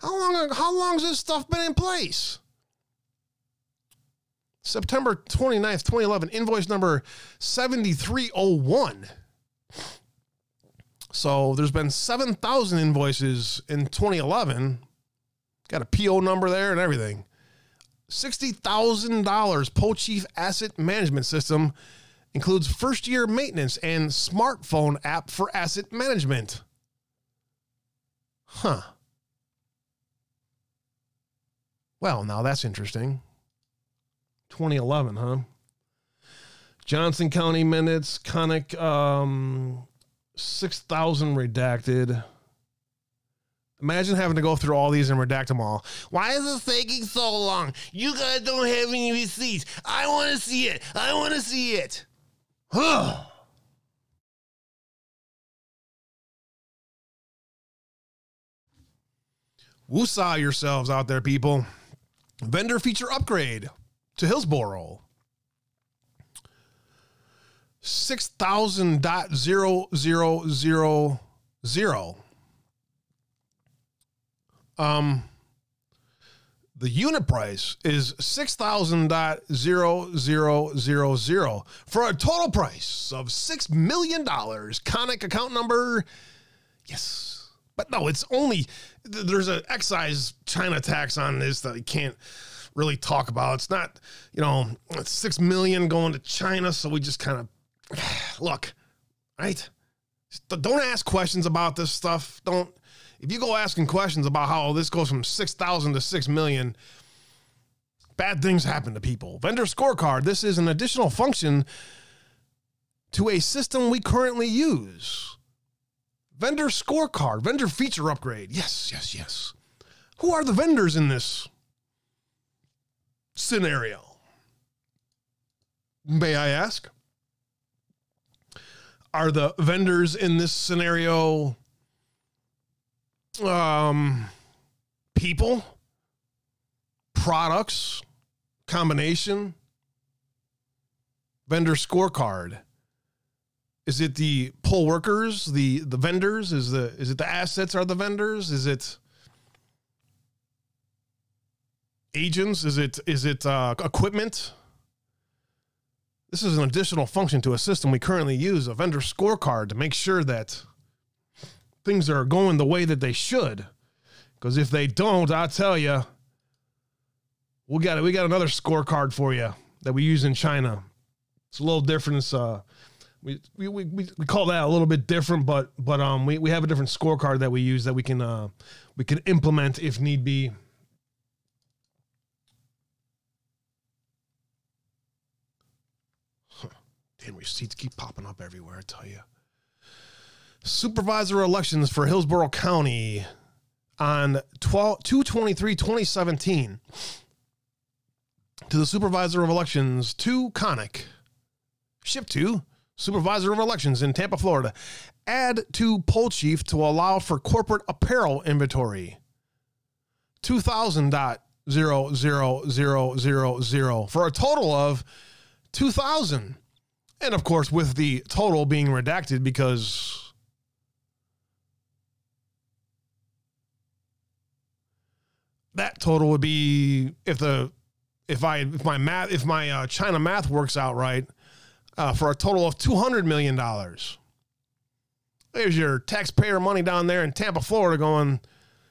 How long how long has this stuff been in place? September 29th, 2011, invoice number 7301. So there's been 7,000 invoices in 2011. Got a PO number there and everything. $60,000 Poll Chief Asset Management System includes first year maintenance and smartphone app for asset management. Huh. Well, now that's interesting. 2011, huh? Johnson County minutes, Konnech, um, 6,000 redacted. Imagine having to go through all these and redact them all. Why is this taking so long? You guys don't have any receipts. I want to see it. I want to see it. Huh. Woosah yourselves out there, people. Vendor feature upgrade to Hillsboro. 6,000.0000. Um, the unit price is $6,000.0000 for a total price of $6 million. Konnech account number, yes. But no, it's only, there's an excise China tax on this that you can't really talk about. It's not, you know, it's 6 million going to China. So we just kind of, look, right? Don't ask questions about this stuff. Don't, if you go asking questions about how this goes from 6,000 to 6 million, bad things happen to people. Vendor scorecard, this is an additional function to a system we currently use. Vendor scorecard, vendor feature upgrade. Yes, yes, yes. Who are the vendors in this scenario? May I ask? Are the vendors in this scenario um people products combination vendor scorecard? Is it the poll workers the the vendors? Is the is it the assets are the vendors? Is it agents? Is it is it uh, equipment this is an additional function to a system we currently use a vendor scorecard to make sure that things are going the way that they should. Because if they don't, I tell you, we got it. we got another scorecard for you that we use in China. It's a little different. It's, uh, we, we, we, we call that a little bit different, but but um we, we have a different scorecard that we use that we can uh we can implement if need be. Damn receipts keep popping up everywhere, I tell you. Supervisor elections for Hillsborough County on 12 223 2017 to the supervisor of elections to Konnech. Ship to supervisor of elections in Tampa, Florida. Add to poll chief to allow for corporate apparel inventory. 2000.00000 for a total of 2000. And of course, with the total being redacted because that total would be if the if I if my math if my uh, China math works out right uh, for a total of two hundred million dollars. There's your taxpayer money down there in Tampa, Florida, going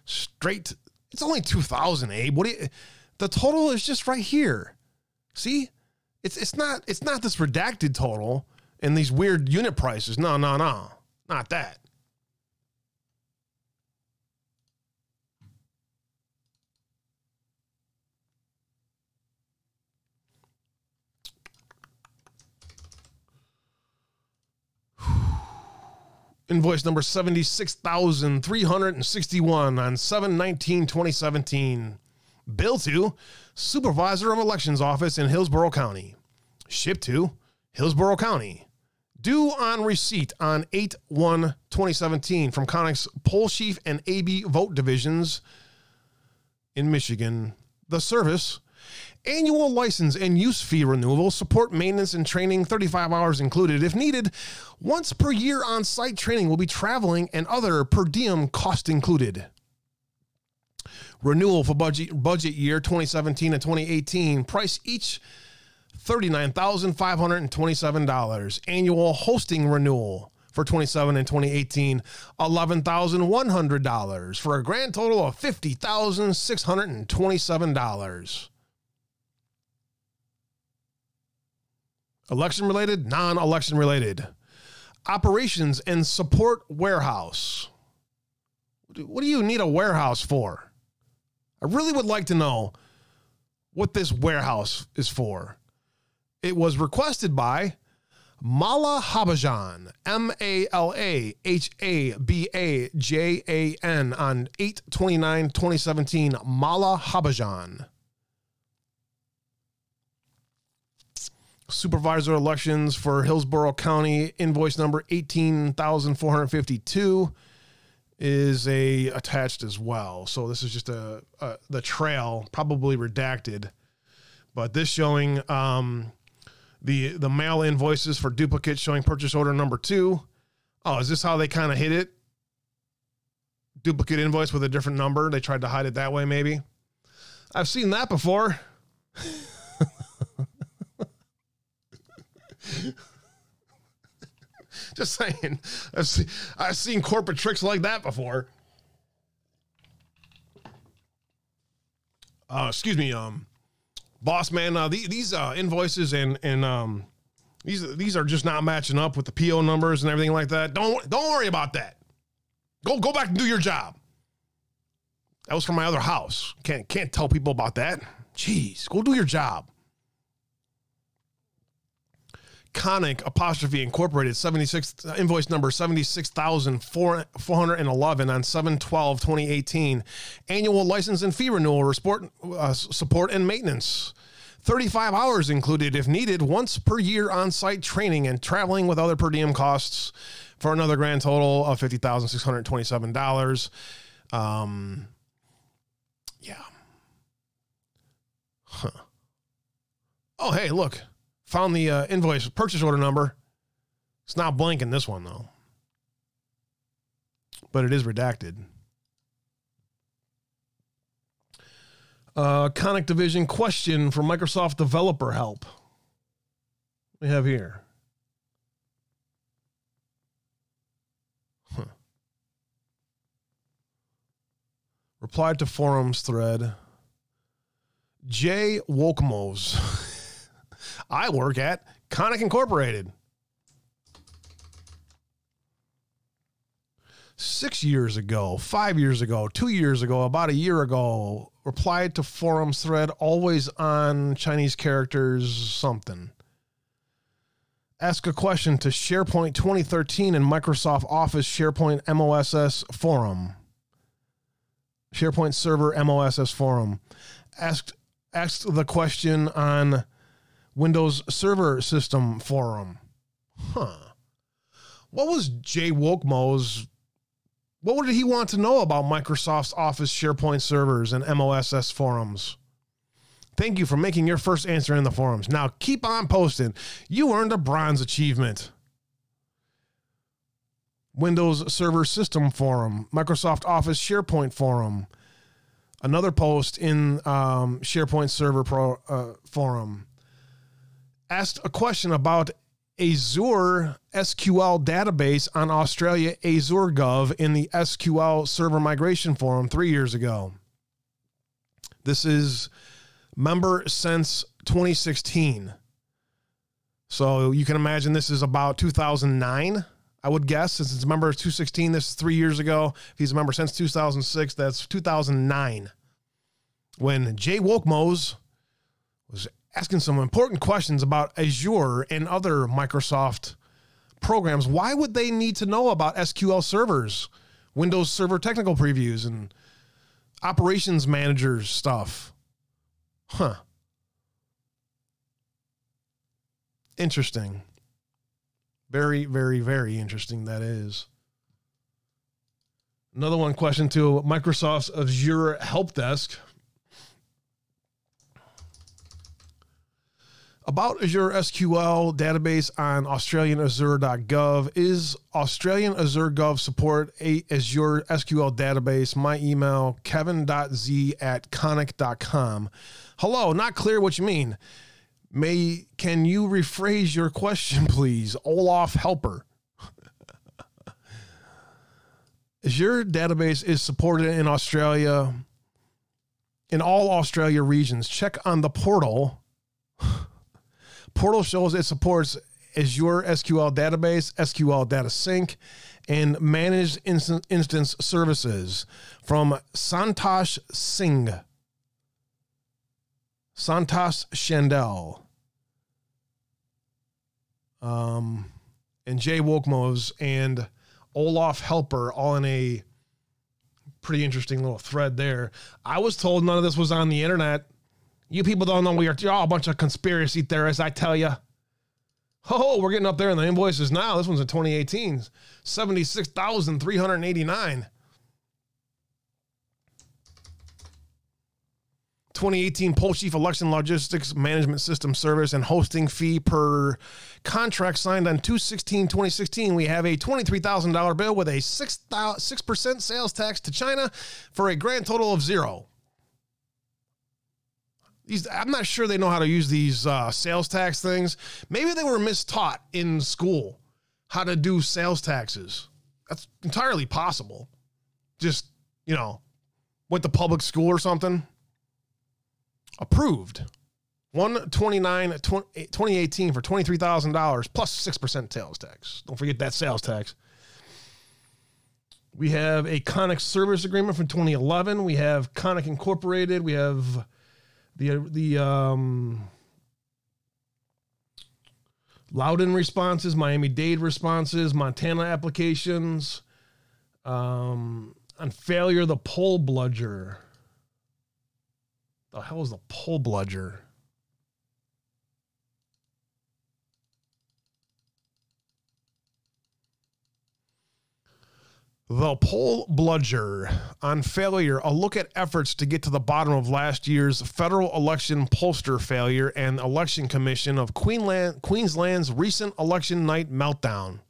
straight. It's only two thousand, Abe. What do you? The total is just right here. See, it's it's not it's not this redacted total and these weird unit prices. No, no, no, not that. Invoice number 76,361 on 719 2017. Bill to Supervisor of Elections Office in Hillsborough County. Ship to Hillsborough County. Due on receipt on 8 1 2017 from Konnech's Poll Chief and AB Vote Divisions in Michigan. The service annual license and use fee renewal, support maintenance and training, 35 hours included if needed. Once per year on site training will be traveling and other per diem cost included. Renewal for budget, budget year 2017 and 2018. Price each $39,527. Annual hosting renewal for 27 and 2018 $11,100 for a grand total of $50,627. Election related, non election related. Operations and support warehouse. What do you need a warehouse for? I really would like to know what this warehouse is for. It was requested by Mala Habajan, M A L A H A B A J A N, on 8 29 2017. Mala Habajan. supervisor elections for Hillsborough County, invoice number 18,452 is a attached as well. So this is just a, a the trail, probably redacted, but this showing um, the the mail invoices for duplicates showing purchase order number two. Oh, is this how they kind of hit it? Duplicate invoice with a different number. They tried to hide it that way, maybe. I've seen that before. Just saying. I've seen, I've seen corporate tricks like that before. Uh, excuse me, um, boss man. Uh, the, these uh, invoices and and um, these these are just not matching up with the PO numbers and everything like that. Don't don't worry about that. Go go back and do your job. That was from my other house. Can't can't tell people about that. Jeez, go do your job. Konnech apostrophe incorporated 76 uh, invoice number 76,411 on 712 2018 annual license and fee renewal report, uh, support and maintenance. 35 hours included if needed once per year on site training and traveling with other per diem costs for another grand total of $50,627 um yeah. Huh. oh hey look Found the uh, invoice purchase order number. It's not blank in this one, though. But it is redacted. Uh, Konnech Division question for Microsoft Developer Help. We have here. Huh. Replied to forums thread. Jay Wokmos. I work at Konnech Incorporated. Six years ago, five years ago, two years ago, about a year ago, replied to forums thread always on Chinese characters something. Ask a question to SharePoint 2013 and Microsoft Office SharePoint MOSS forum. SharePoint Server MOSS forum. Asked asked the question on Windows Server System forum. Huh. What was Jay Wokemo's what did he want to know about Microsoft's Office SharePoint servers and MOSS forums? Thank you for making your first answer in the forums. Now keep on posting. You earned a bronze achievement. Windows Server System Forum, Microsoft Office SharePoint Forum, another post in um, SharePoint Server Pro uh, Forum. Asked a question about Azure SQL database on Australia Azure Gov in the SQL Server Migration Forum three years ago. This is member since 2016. So you can imagine this is about 2009, I would guess, since it's member 216. This is three years ago. If he's a member since 2006, that's 2009 when Jay Wolkmos was asking some important questions about Azure and other Microsoft programs. Why would they need to know about SQL servers, Windows Server technical previews, and operations managers stuff? Huh. Interesting. Very, very, very interesting that is. Another one question to Microsoft's Azure Help Desk. About Azure SQL database on AustralianAzure.gov. Is Australian Azure Gov support a Azure SQL database? My email, kevin.z at konnech.com. Hello, not clear what you mean. May can you rephrase your question, please? Olaf Helper. Azure database is supported in Australia, in all Australia regions. Check on the portal Portal shows it supports Azure SQL database, SQL data sync, and managed instance, services from Santosh Singh, Santosh Shandell, um, and Jay Wolkmos and Olaf Helper all in a pretty interesting little thread there. I was told none of this was on the internet. You people don't know we are you're all a bunch of conspiracy theorists, I tell you. Oh, we're getting up there in the invoices now. This one's in 2018, 76,389. 2018 Poll Chief Election Logistics Management System Service and hosting fee per contract signed on 216 2016. We have a $23,000 bill with a 6, 6% sales tax to China for a grand total of zero these i'm not sure they know how to use these uh, sales tax things. Maybe they were mistaught in school how to do sales taxes. That's entirely possible. Just you know went to public school or something. Approved. 129 2018 for $23000 plus 6% sales tax. Don't forget that sales tax. We have a Konnech service agreement from 2011. We have Konnech Incorporated. We have the the um, Loudoun responses, Miami Dade responses, Montana applications, um, on failure the Poll Bludger. The hell is the Poll Bludger? The Poll Bludger on failure, a look at efforts to get to the bottom of last year's federal election pollster failure and election commission of Queensland, Queensland's recent election night meltdown.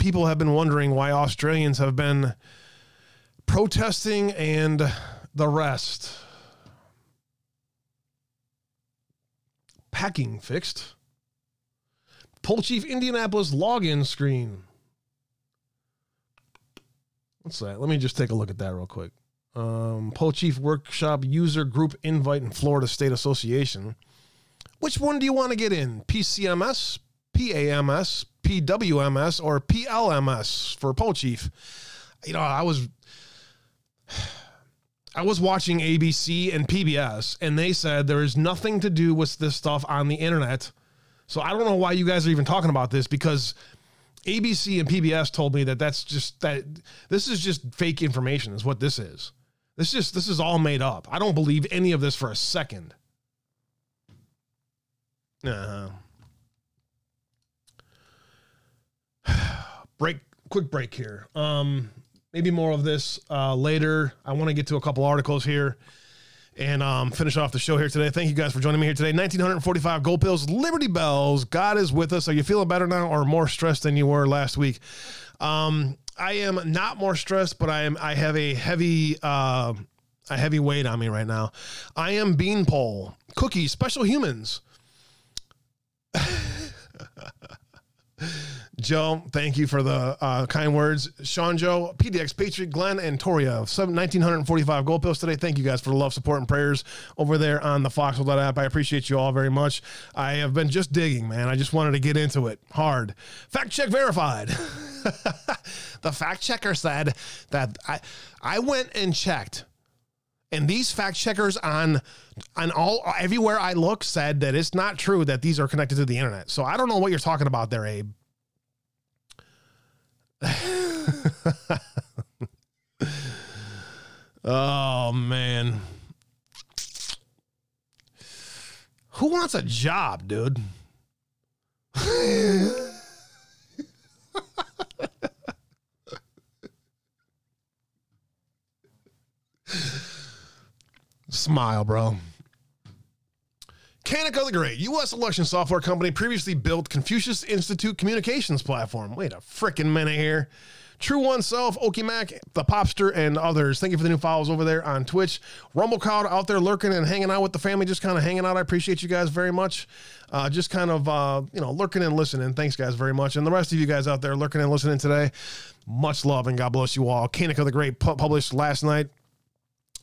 People have been wondering why Australians have been protesting and the rest. Packing fixed. Poll Chief Indianapolis login screen. What's that? Let me just take a look at that real quick. Um, Poll Chief Workshop User Group Invite in Florida State Association. Which one do you want to get in? PCMS, PAMS, PWMS, or PLMS for Poll Chief? You know, I was I was watching ABC and PBS, and they said there is nothing to do with this stuff on the internet. So I don't know why you guys are even talking about this because ABC and PBS told me that that's just that this is just fake information is what this is. This just this is all made up. I don't believe any of this for a second. Uh-huh. break quick break here. Um maybe more of this uh, later. I want to get to a couple articles here and um, finish off the show here today. Thank you guys for joining me here today. 1945 Gold Pills, Liberty Bells. God is with us. Are you feeling better now or more stressed than you were last week? Um, I am not more stressed, but I am. I have a heavy, uh, a heavy weight on me right now. I am Beanpole Cookie, Special Humans. Joe, thank you for the uh, kind words. Sean Joe, PDX Patriot, Glenn, and Toria, 1945 gold pills today. Thank you guys for the love, support, and prayers over there on the Foxhole app. I appreciate you all very much. I have been just digging, man. I just wanted to get into it hard. Fact check verified. the fact checker said that I, I went and checked and these fact checkers on on all everywhere I look said that it's not true that these are connected to the internet. So I don't know what you're talking about there, Abe. oh man. Who wants a job, dude? Smile, bro. Kanekoa the Great, U.S. election software company, previously built Confucius Institute communications platform. Wait a freaking minute here. True Oneself, Okimac, The Popster, and others. Thank you for the new follows over there on Twitch. Rumble Crowd out there lurking and hanging out with the family, just kind of hanging out. I appreciate you guys very much. Uh, just kind of, uh, you know, lurking and listening. Thanks, guys, very much. And the rest of you guys out there lurking and listening today, much love and God bless you all. Kanekoa the Great published last night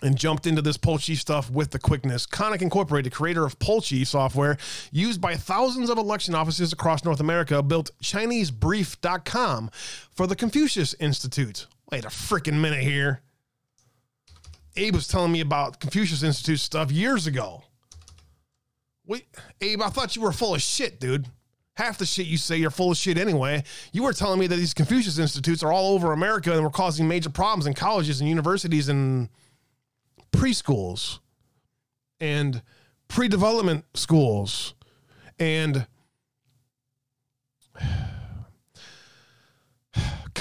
and jumped into this Poll Chief stuff with the quickness. Konnech Incorporated, creator of Poll Chief software used by thousands of election offices across North America, built ChineseBrief.com for the Confucius Institute. Wait a freaking minute here. Abe was telling me about Confucius Institute stuff years ago. Wait, Abe, I thought you were full of shit, dude. Half the shit you say you're full of shit anyway. You were telling me that these Confucius Institutes are all over America and were causing major problems in colleges and universities and preschools and pre development schools and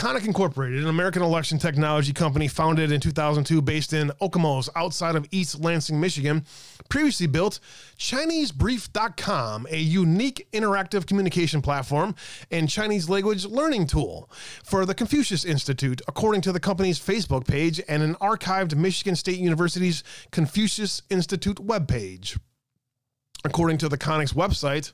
Konnech Incorporated, an American election technology company founded in 2002 based in Okemos outside of East Lansing, Michigan, previously built ChineseBrief.com, a unique interactive communication platform and Chinese language learning tool for the Confucius Institute, according to the company's Facebook page and an archived Michigan State University's Confucius Institute webpage. According to the Konnech's website,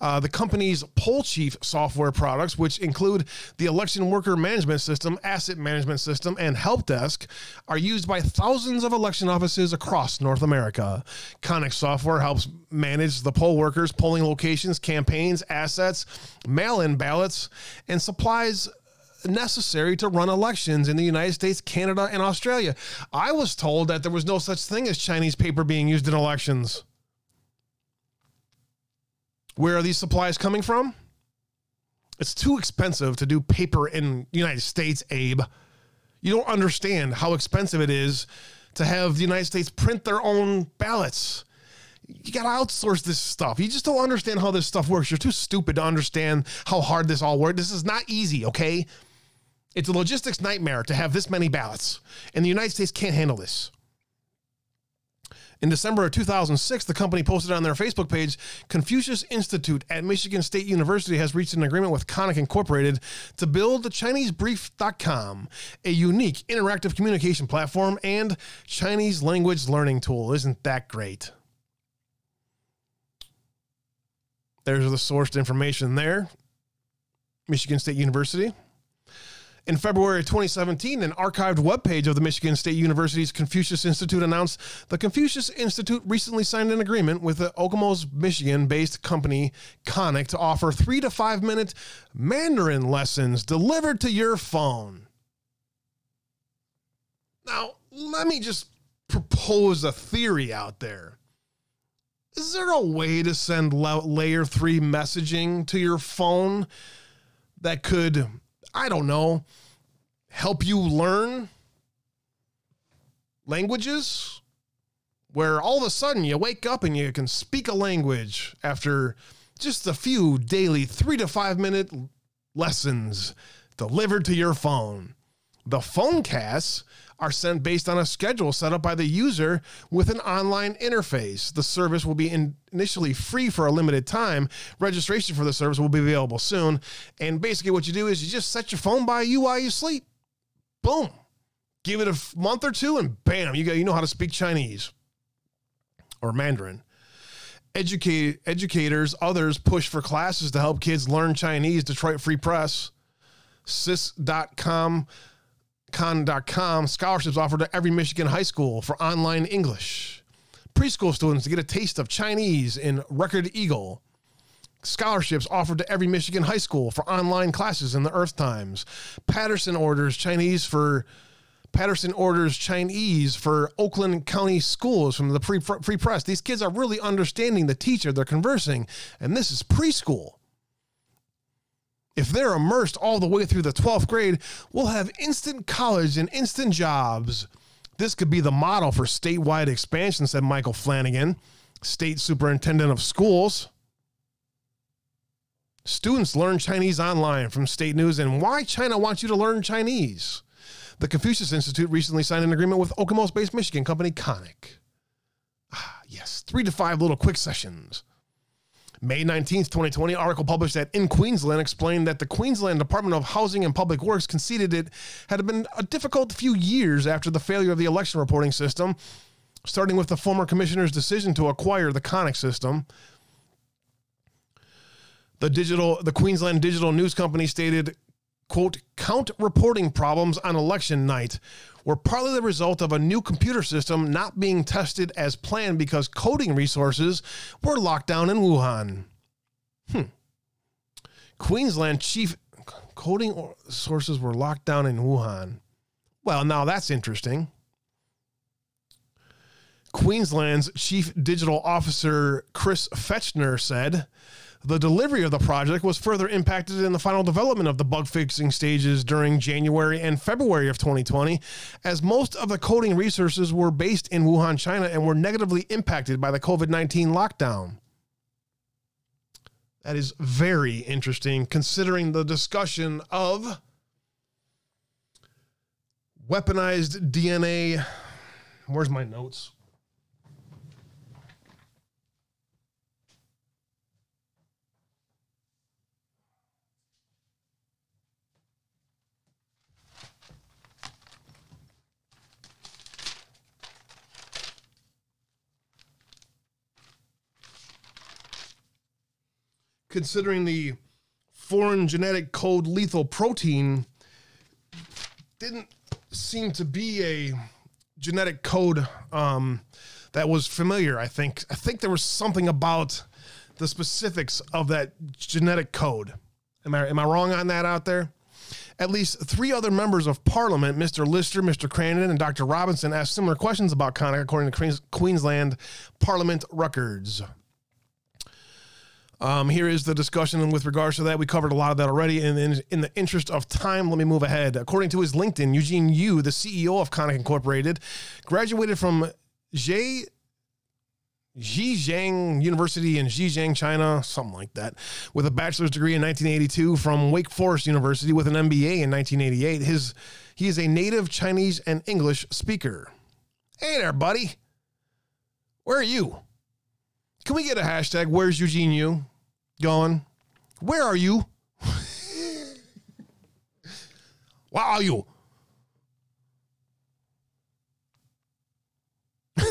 uh, the company's Poll Chief software products, which include the election worker management system, asset management system, and help desk, are used by thousands of election offices across North America. Konnech software helps manage the poll workers, polling locations, campaigns, assets, mail in ballots, and supplies necessary to run elections in the United States, Canada, and Australia. I was told that there was no such thing as Chinese paper being used in elections. Where are these supplies coming from? It's too expensive to do paper in the United States, Abe. You don't understand how expensive it is to have the United States print their own ballots. You got to outsource this stuff. You just don't understand how this stuff works. You're too stupid to understand how hard this all works. This is not easy, okay? It's a logistics nightmare to have this many ballots, and the United States can't handle this. In December of 2006, the company posted on their Facebook page Confucius Institute at Michigan State University has reached an agreement with Konnech Incorporated to build the ChineseBrief.com, a unique interactive communication platform and Chinese language learning tool. Isn't that great? There's the sourced information there Michigan State University. In February of 2017, an archived webpage of the Michigan State University's Confucius Institute announced the Confucius Institute recently signed an agreement with the Okemos, Michigan based company Konnech to offer three to five minute Mandarin lessons delivered to your phone. Now, let me just propose a theory out there. Is there a way to send layer three messaging to your phone that could, I don't know, help you learn languages? Where all of a sudden you wake up and you can speak a language after just a few daily three to five minute lessons delivered to your phone. The phone casts are sent based on a schedule set up by the user with an online interface. The service will be in initially free for a limited time. Registration for the service will be available soon. And basically, what you do is you just set your phone by you while you sleep. Boom. Give it a month or two, and bam, you got you know how to speak Chinese or Mandarin. Educate, educators, others push for classes to help kids learn Chinese. Detroit Free Press, cis.com Con.com scholarships offered to every Michigan high school for online English. Preschool students to get a taste of Chinese in Record Eagle. Scholarships offered to every Michigan high school for online classes in the Earth Times. Patterson orders Chinese for Patterson orders Chinese for Oakland County schools from the free press. These kids are really understanding the teacher they're conversing, and this is preschool if they're immersed all the way through the 12th grade, we'll have instant college and instant jobs. This could be the model for statewide expansion, said Michael Flanagan, state superintendent of schools. Students learn Chinese online from State News and why China wants you to learn Chinese. The Confucius Institute recently signed an agreement with Okemos based Michigan company Konnech. Ah, yes, three to five little quick sessions. May 19th, 2020, article published at In Queensland explained that the Queensland Department of Housing and Public Works conceded it had been a difficult few years after the failure of the election reporting system, starting with the former commissioner's decision to acquire the Konnech system. The digital the Queensland Digital News Company stated, quote, count reporting problems on election night were partly the result of a new computer system not being tested as planned because coding resources were locked down in Wuhan. Hmm. Queensland chief coding sources were locked down in Wuhan. Well, now that's interesting. Queensland's chief digital officer Chris Fechner said the delivery of the project was further impacted in the final development of the bug fixing stages during January and February of 2020, as most of the coding resources were based in Wuhan, China, and were negatively impacted by the COVID 19 lockdown. That is very interesting considering the discussion of weaponized DNA. Where's my notes? Considering the foreign genetic code lethal protein didn't seem to be a genetic code um, that was familiar. I think I think there was something about the specifics of that genetic code. Am I am I wrong on that out there? At least three other members of Parliament, Mr. Lister, Mr. Crandon, and Dr. Robinson, asked similar questions about Konnech, according to Queensland Parliament records. Um, here is the discussion with regards to that. We covered a lot of that already. And in, in, the interest of time, let me move ahead. According to his LinkedIn, Eugene Yu, the CEO of Konnech Incorporated, graduated from Zhe, Zhejiang University in Zhejiang, China, something like that, with a bachelor's degree in 1982 from Wake Forest University with an MBA in 1988. His, he is a native Chinese and English speaker. Hey there, buddy. Where are you? Can we get a hashtag? Where's Eugene Yu going? Where are you? Where are you?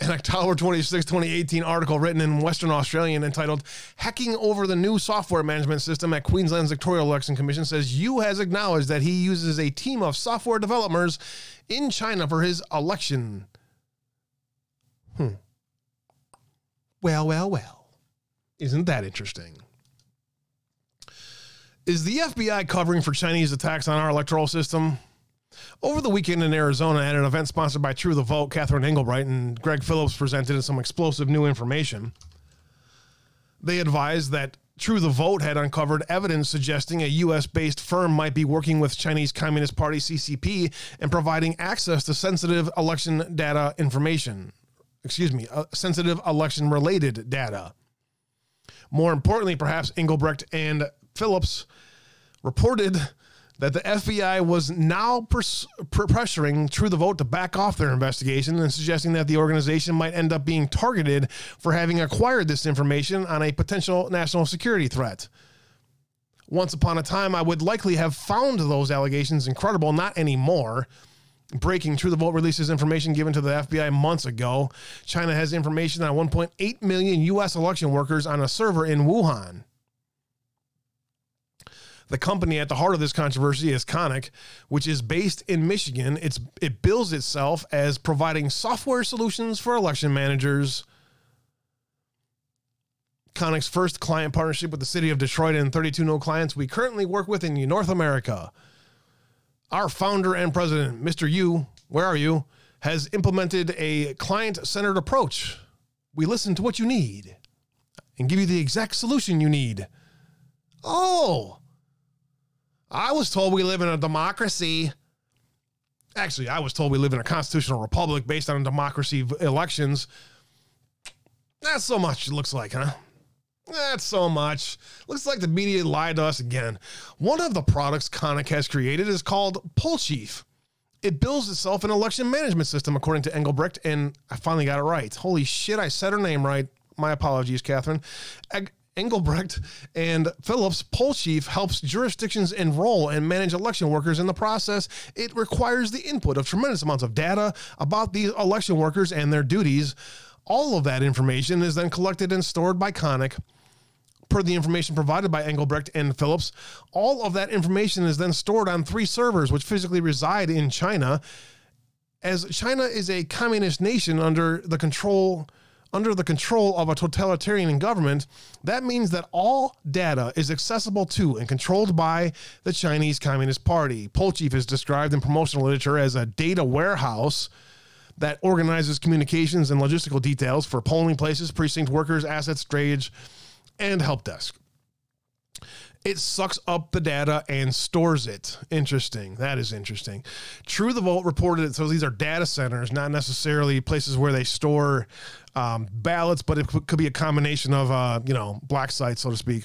an October 26, 2018 article written in Western Australian entitled Hacking Over the New Software Management System at Queensland's Victoria Election Commission says Yu has acknowledged that he uses a team of software developers in China for his election. Hmm. Well, well, well. Isn't that interesting? Is the FBI covering for Chinese attacks on our electoral system? Over the weekend in Arizona, at an event sponsored by True the Vote, Catherine Engelbrecht and Greg Phillips presented some explosive new information. They advised that True the Vote had uncovered evidence suggesting a U.S. based firm might be working with Chinese Communist Party CCP and providing access to sensitive election data information. Excuse me, uh, sensitive election related data. More importantly, perhaps Engelbrecht and Phillips reported that the FBI was now pers- pressuring True the Vote to back off their investigation and suggesting that the organization might end up being targeted for having acquired this information on a potential national security threat. Once upon a time, I would likely have found those allegations incredible, not anymore. Breaking True the Vote releases information given to the FBI months ago. China has information on 1.8 million U.S. election workers on a server in Wuhan. The company at the heart of this controversy is Konnech, which is based in Michigan. It's it bills itself as providing software solutions for election managers. Konnech's first client partnership with the city of Detroit and 32 no clients we currently work with in North America. Our founder and president, Mr. Yu, where are you, has implemented a client centered approach. We listen to what you need and give you the exact solution you need. Oh, I was told we live in a democracy. Actually, I was told we live in a constitutional republic based on democracy elections. That's so much, it looks like, huh? That's so much. Looks like the media lied to us again. One of the products Konnech has created is called Pollchief. It builds itself an election management system, according to Engelbrecht, and I finally got it right. Holy shit, I said her name right. My apologies, Catherine. Engelbrecht and Phillips Pollchief helps jurisdictions enroll and manage election workers in the process. It requires the input of tremendous amounts of data about these election workers and their duties. All of that information is then collected and stored by Konnech. Per the information provided by Engelbrecht and Phillips, all of that information is then stored on three servers which physically reside in China. As China is a communist nation under the control under the control of a totalitarian government, that means that all data is accessible to and controlled by the Chinese Communist Party. Pollchief is described in promotional literature as a data warehouse that organizes communications and logistical details for polling places, precinct workers, assets, drayage, and help desk. It sucks up the data and stores it. Interesting. That is interesting. True the Vote reported it. So these are data centers, not necessarily places where they store um, ballots, but it could be a combination of, uh, you know, black sites, so to speak.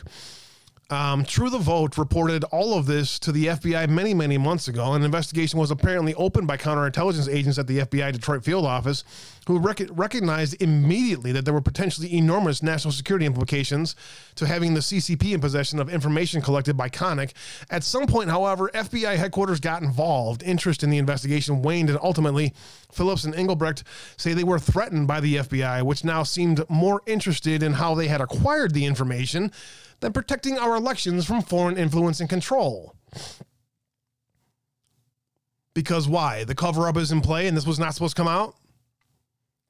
Um, True the Vote reported all of this to the FBI many, many months ago. An investigation was apparently opened by counterintelligence agents at the FBI Detroit field office, who rec- recognized immediately that there were potentially enormous national security implications to having the CCP in possession of information collected by Konnech. At some point, however, FBI headquarters got involved. Interest in the investigation waned, and ultimately, Phillips and Engelbrecht say they were threatened by the FBI, which now seemed more interested in how they had acquired the information than protecting our elections from foreign influence and control. Because why? The cover up is in play and this was not supposed to come out?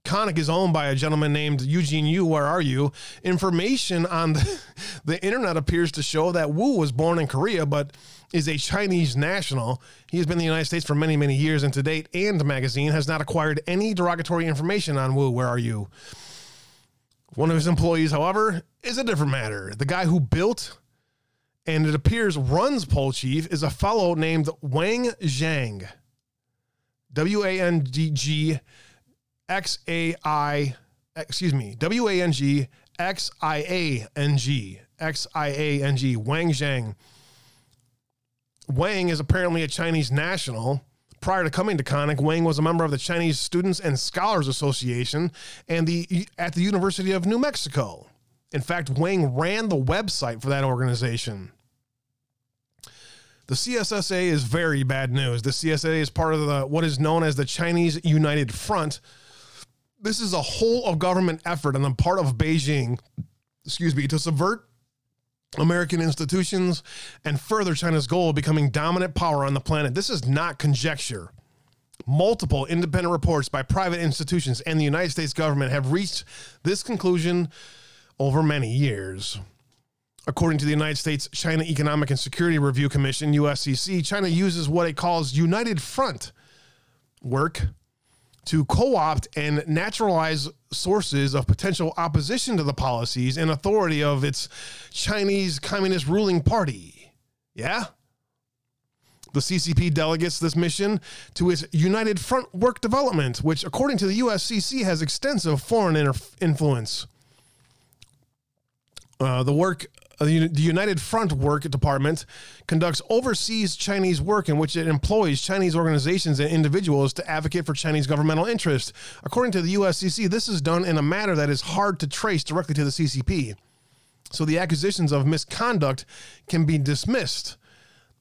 Konnech is owned by a gentleman named Eugene Yu. Where are you? Information on the, the, internet appears to show that Wu was born in Korea, but is a Chinese national. He has been in the United States for many, many years, and to date, and magazine has not acquired any derogatory information on Wu. Where are you? One of his employees, however, is a different matter. The guy who built and it appears runs Pollchief is a fellow named Wang Zhang. W A N G G X A I, excuse me, W A N G X I A N G, X I A N G, Wang Zhang. Wang is apparently a Chinese national Prior to coming to Konnech, Wang was a member of the Chinese Students and Scholars Association and the at the University of New Mexico. In fact, Wang ran the website for that organization. The CSSA is very bad news. The CSSA is part of the what is known as the Chinese United Front, this is a whole of government effort on the part of Beijing, excuse me, to subvert American institutions and further China's goal of becoming dominant power on the planet. This is not conjecture. Multiple independent reports by private institutions and the United States government have reached this conclusion over many years. According to the United States China Economic and Security Review Commission, USCC, China uses what it calls United Front work to co opt and naturalize sources of potential opposition to the policies and authority of its Chinese Communist ruling party. Yeah? The CCP delegates this mission to its United Front Work Development, which, according to the USCC, has extensive foreign inter- influence. Uh, the work Uh, the United Front Work Department conducts overseas Chinese work in which it employs Chinese organizations and individuals to advocate for Chinese governmental interests. According to the USCC, this is done in a manner that is hard to trace directly to the CCP. So the accusations of misconduct can be dismissed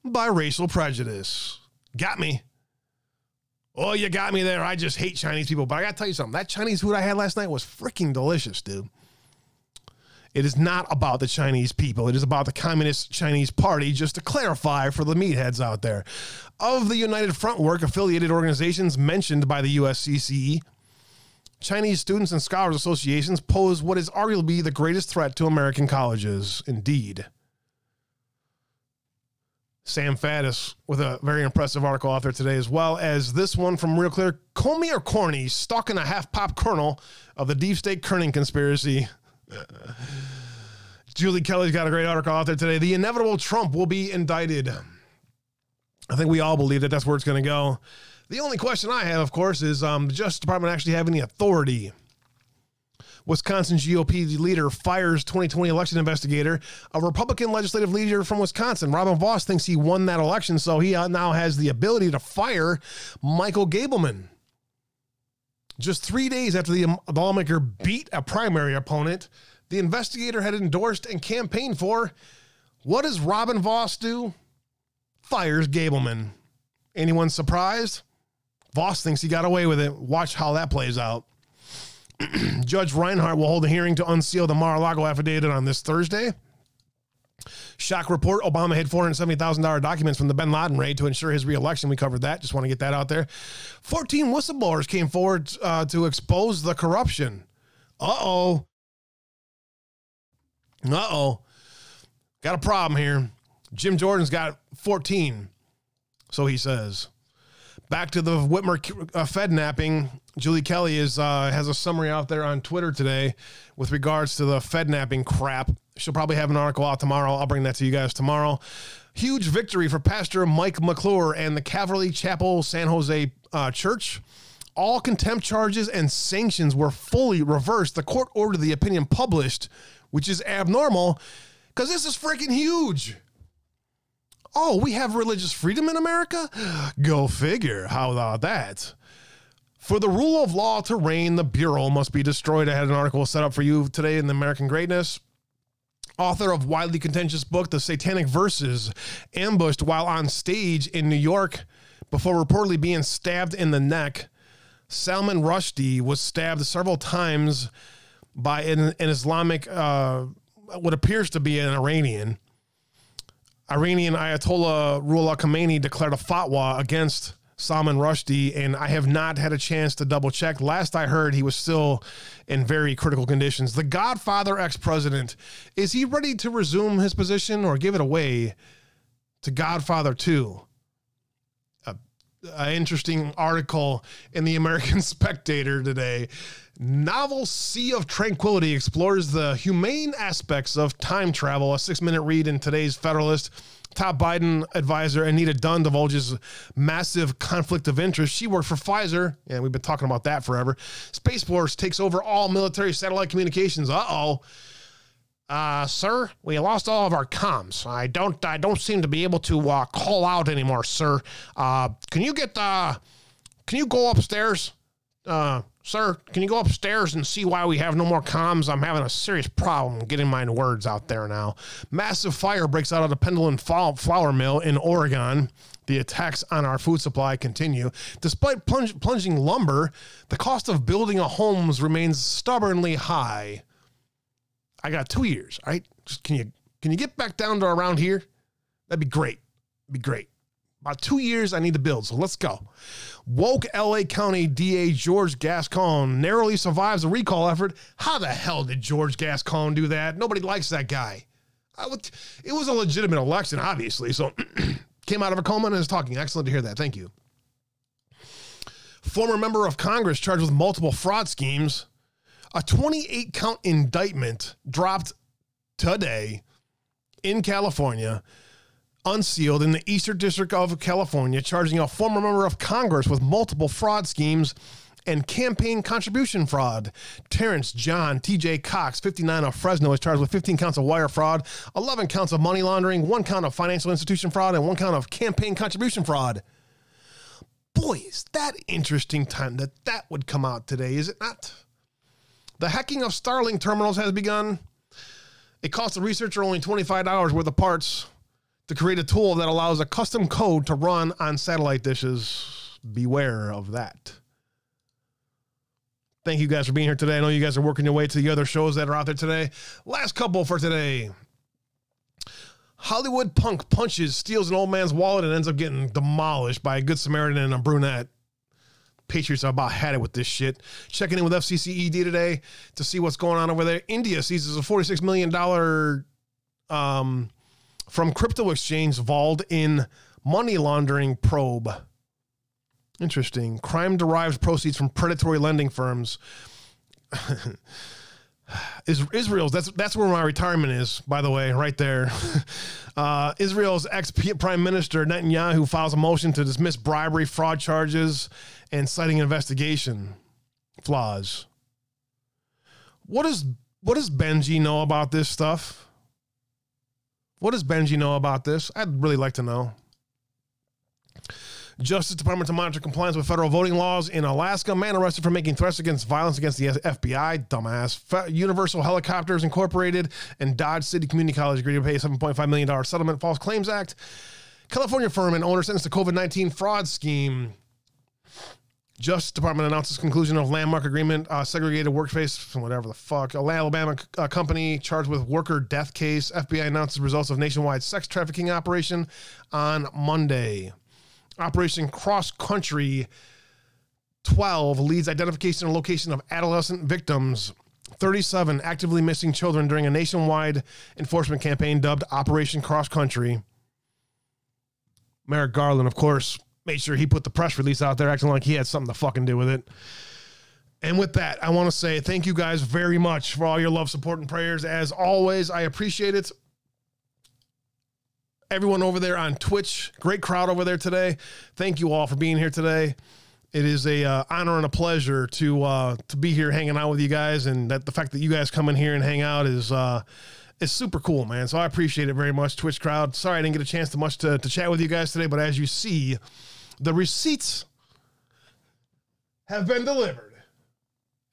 by racial prejudice. Got me. Oh, you got me there. I just hate Chinese people. But I got to tell you something. That Chinese food I had last night was freaking delicious, dude. It is not about the Chinese people. It is about the Communist Chinese Party, just to clarify for the meatheads out there. Of the United Front Work affiliated organizations mentioned by the USCCE, Chinese Students and Scholars Associations pose what is arguably the greatest threat to American colleges. Indeed. Sam Faddis with a very impressive article out there today, as well as this one from Real Clear Comey or Corny, stalking a half pop kernel of the deep state kerning conspiracy. Julie Kelly's got a great article out there today. The inevitable Trump will be indicted. I think we all believe that that's where it's going to go. The only question I have, of course, is um, the Justice Department actually have any authority? Wisconsin GOP leader fires 2020 election investigator. A Republican legislative leader from Wisconsin, Robin Vos, thinks he won that election, so he uh, now has the ability to fire Michael Gableman. Just three days after the lawmaker beat a primary opponent, the investigator had endorsed and campaigned for. What does Robin Vos do? Fires Gableman. Anyone surprised? Vos thinks he got away with it. Watch how that plays out. Judge Reinhart will hold a hearing to unseal the Mar a Lago affidavit on this Thursday. Shock report Obama hid $470,000 documents from the bin Laden raid to ensure his reelection. We covered that. Just want to get that out there. 14 whistleblowers came forward uh, to expose the corruption. Uh oh. Uh oh. Got a problem here. Jim Jordan's got 14, so he says. Back to the Whitmer uh, Fed napping. Julie Kelly is uh, has a summary out there on Twitter today with regards to the Fed napping crap. She'll probably have an article out tomorrow. I'll bring that to you guys tomorrow. Huge victory for Pastor Mike McClure and the Calvary Chapel San Jose uh, Church. All contempt charges and sanctions were fully reversed. The court ordered the opinion published, which is abnormal because this is freaking huge. Oh, we have religious freedom in America? Go figure. How about that? For the rule of law to reign, the Bureau must be destroyed. I had an article set up for you today in the American Greatness. Author of widely contentious book, The Satanic Verses, ambushed while on stage in New York before reportedly being stabbed in the neck. Salman Rushdie was stabbed several times by an, an Islamic, uh, what appears to be an Iranian. Iranian Ayatollah Ruhollah Khomeini declared a fatwa against Salman Rushdie, and I have not had a chance to double check. Last I heard, he was still in very critical conditions. The Godfather ex president, is he ready to resume his position or give it away to Godfather 2? An interesting article in the American Spectator today. Novel Sea of Tranquility explores the humane aspects of time travel. A six minute read in today's Federalist top Biden advisor Anita Dunn divulges massive conflict of interest. She worked for Pfizer, and we've been talking about that forever. Space Force takes over all military satellite communications. Uh oh. Uh, sir, we lost all of our comms. I don't, I don't seem to be able to uh, call out anymore, sir. Uh, can you get, uh, can you go upstairs? Uh, sir, can you go upstairs and see why we have no more comms? I'm having a serious problem getting my words out there now. Massive fire breaks out at a Pendleton flour mill in Oregon. The attacks on our food supply continue. Despite plunge, plunging lumber, the cost of building a homes remains stubbornly high. I got two years, right? Just can you can you get back down to around here? That'd be great. Be great. About two years I need to build, so let's go. Woke LA County DA George Gascon narrowly survives a recall effort. How the hell did George Gascon do that? Nobody likes that guy. Would, it was a legitimate election, obviously, so came out of a coma and is talking. Excellent to hear that. Thank you. Former member of Congress charged with multiple fraud schemes. A 28 count indictment dropped today in California unsealed in the Eastern District of California, charging a former member of Congress with multiple fraud schemes and campaign contribution fraud. Terrence John TJ Cox, 59 of Fresno, is charged with 15 counts of wire fraud, 11 counts of money laundering, one count of financial institution fraud, and one count of campaign contribution fraud. Boy, is that interesting time that that would come out today, is it not? The hacking of Starlink terminals has begun. It cost the researcher only $25 worth of parts to create a tool that allows a custom code to run on satellite dishes. Beware of that. Thank you guys for being here today. I know you guys are working your way to the other shows that are out there today. Last couple for today. Hollywood punk punches, steals an old man's wallet, and ends up getting demolished by a good Samaritan and a brunette. Patriots are about had it with this shit. Checking in with FCCED today to see what's going on over there. India seizes a $46 million um, from crypto exchange vault in money laundering probe. Interesting. Crime derived proceeds from predatory lending firms. Israel's that's that's where my retirement is, by the way, right there. Uh, Israel's ex prime minister Netanyahu files a motion to dismiss bribery, fraud charges, and citing investigation flaws. What does what does Benji know about this stuff? What does Benji know about this? I'd really like to know. Justice Department to monitor compliance with federal voting laws in Alaska. Man arrested for making threats against violence against the FBI. Dumbass. Universal Helicopters Incorporated and Dodge City Community College agreed to pay $7.5 million settlement. False Claims Act. California firm and owner sentenced to COVID 19 fraud scheme. Justice Department announces conclusion of landmark agreement, uh, segregated workspace, whatever the fuck. A Alabama uh, company charged with worker death case. FBI announces results of nationwide sex trafficking operation on Monday. Operation Cross Country 12 leads identification and location of adolescent victims. 37 actively missing children during a nationwide enforcement campaign dubbed Operation Cross Country. Merrick Garland, of course, made sure he put the press release out there acting like he had something to fucking do with it. And with that, I want to say thank you guys very much for all your love, support, and prayers. As always, I appreciate it. Everyone over there on Twitch, great crowd over there today. Thank you all for being here today. It is a uh, honor and a pleasure to uh, to be here hanging out with you guys, and that the fact that you guys come in here and hang out is uh, is super cool, man. So I appreciate it very much, Twitch crowd. Sorry I didn't get a chance to much to, to chat with you guys today, but as you see, the receipts have been delivered.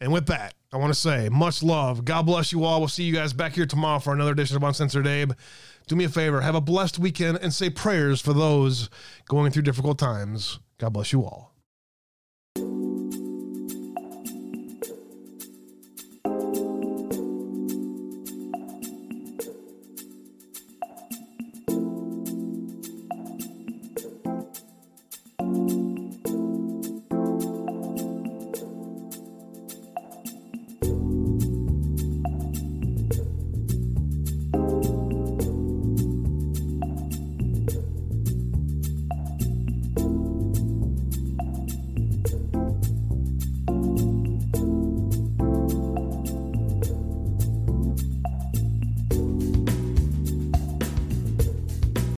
And with that, I want to say much love. God bless you all. We'll see you guys back here tomorrow for another edition of Uncensored Abe. Do me a favor, have a blessed weekend and say prayers for those going through difficult times. God bless you all.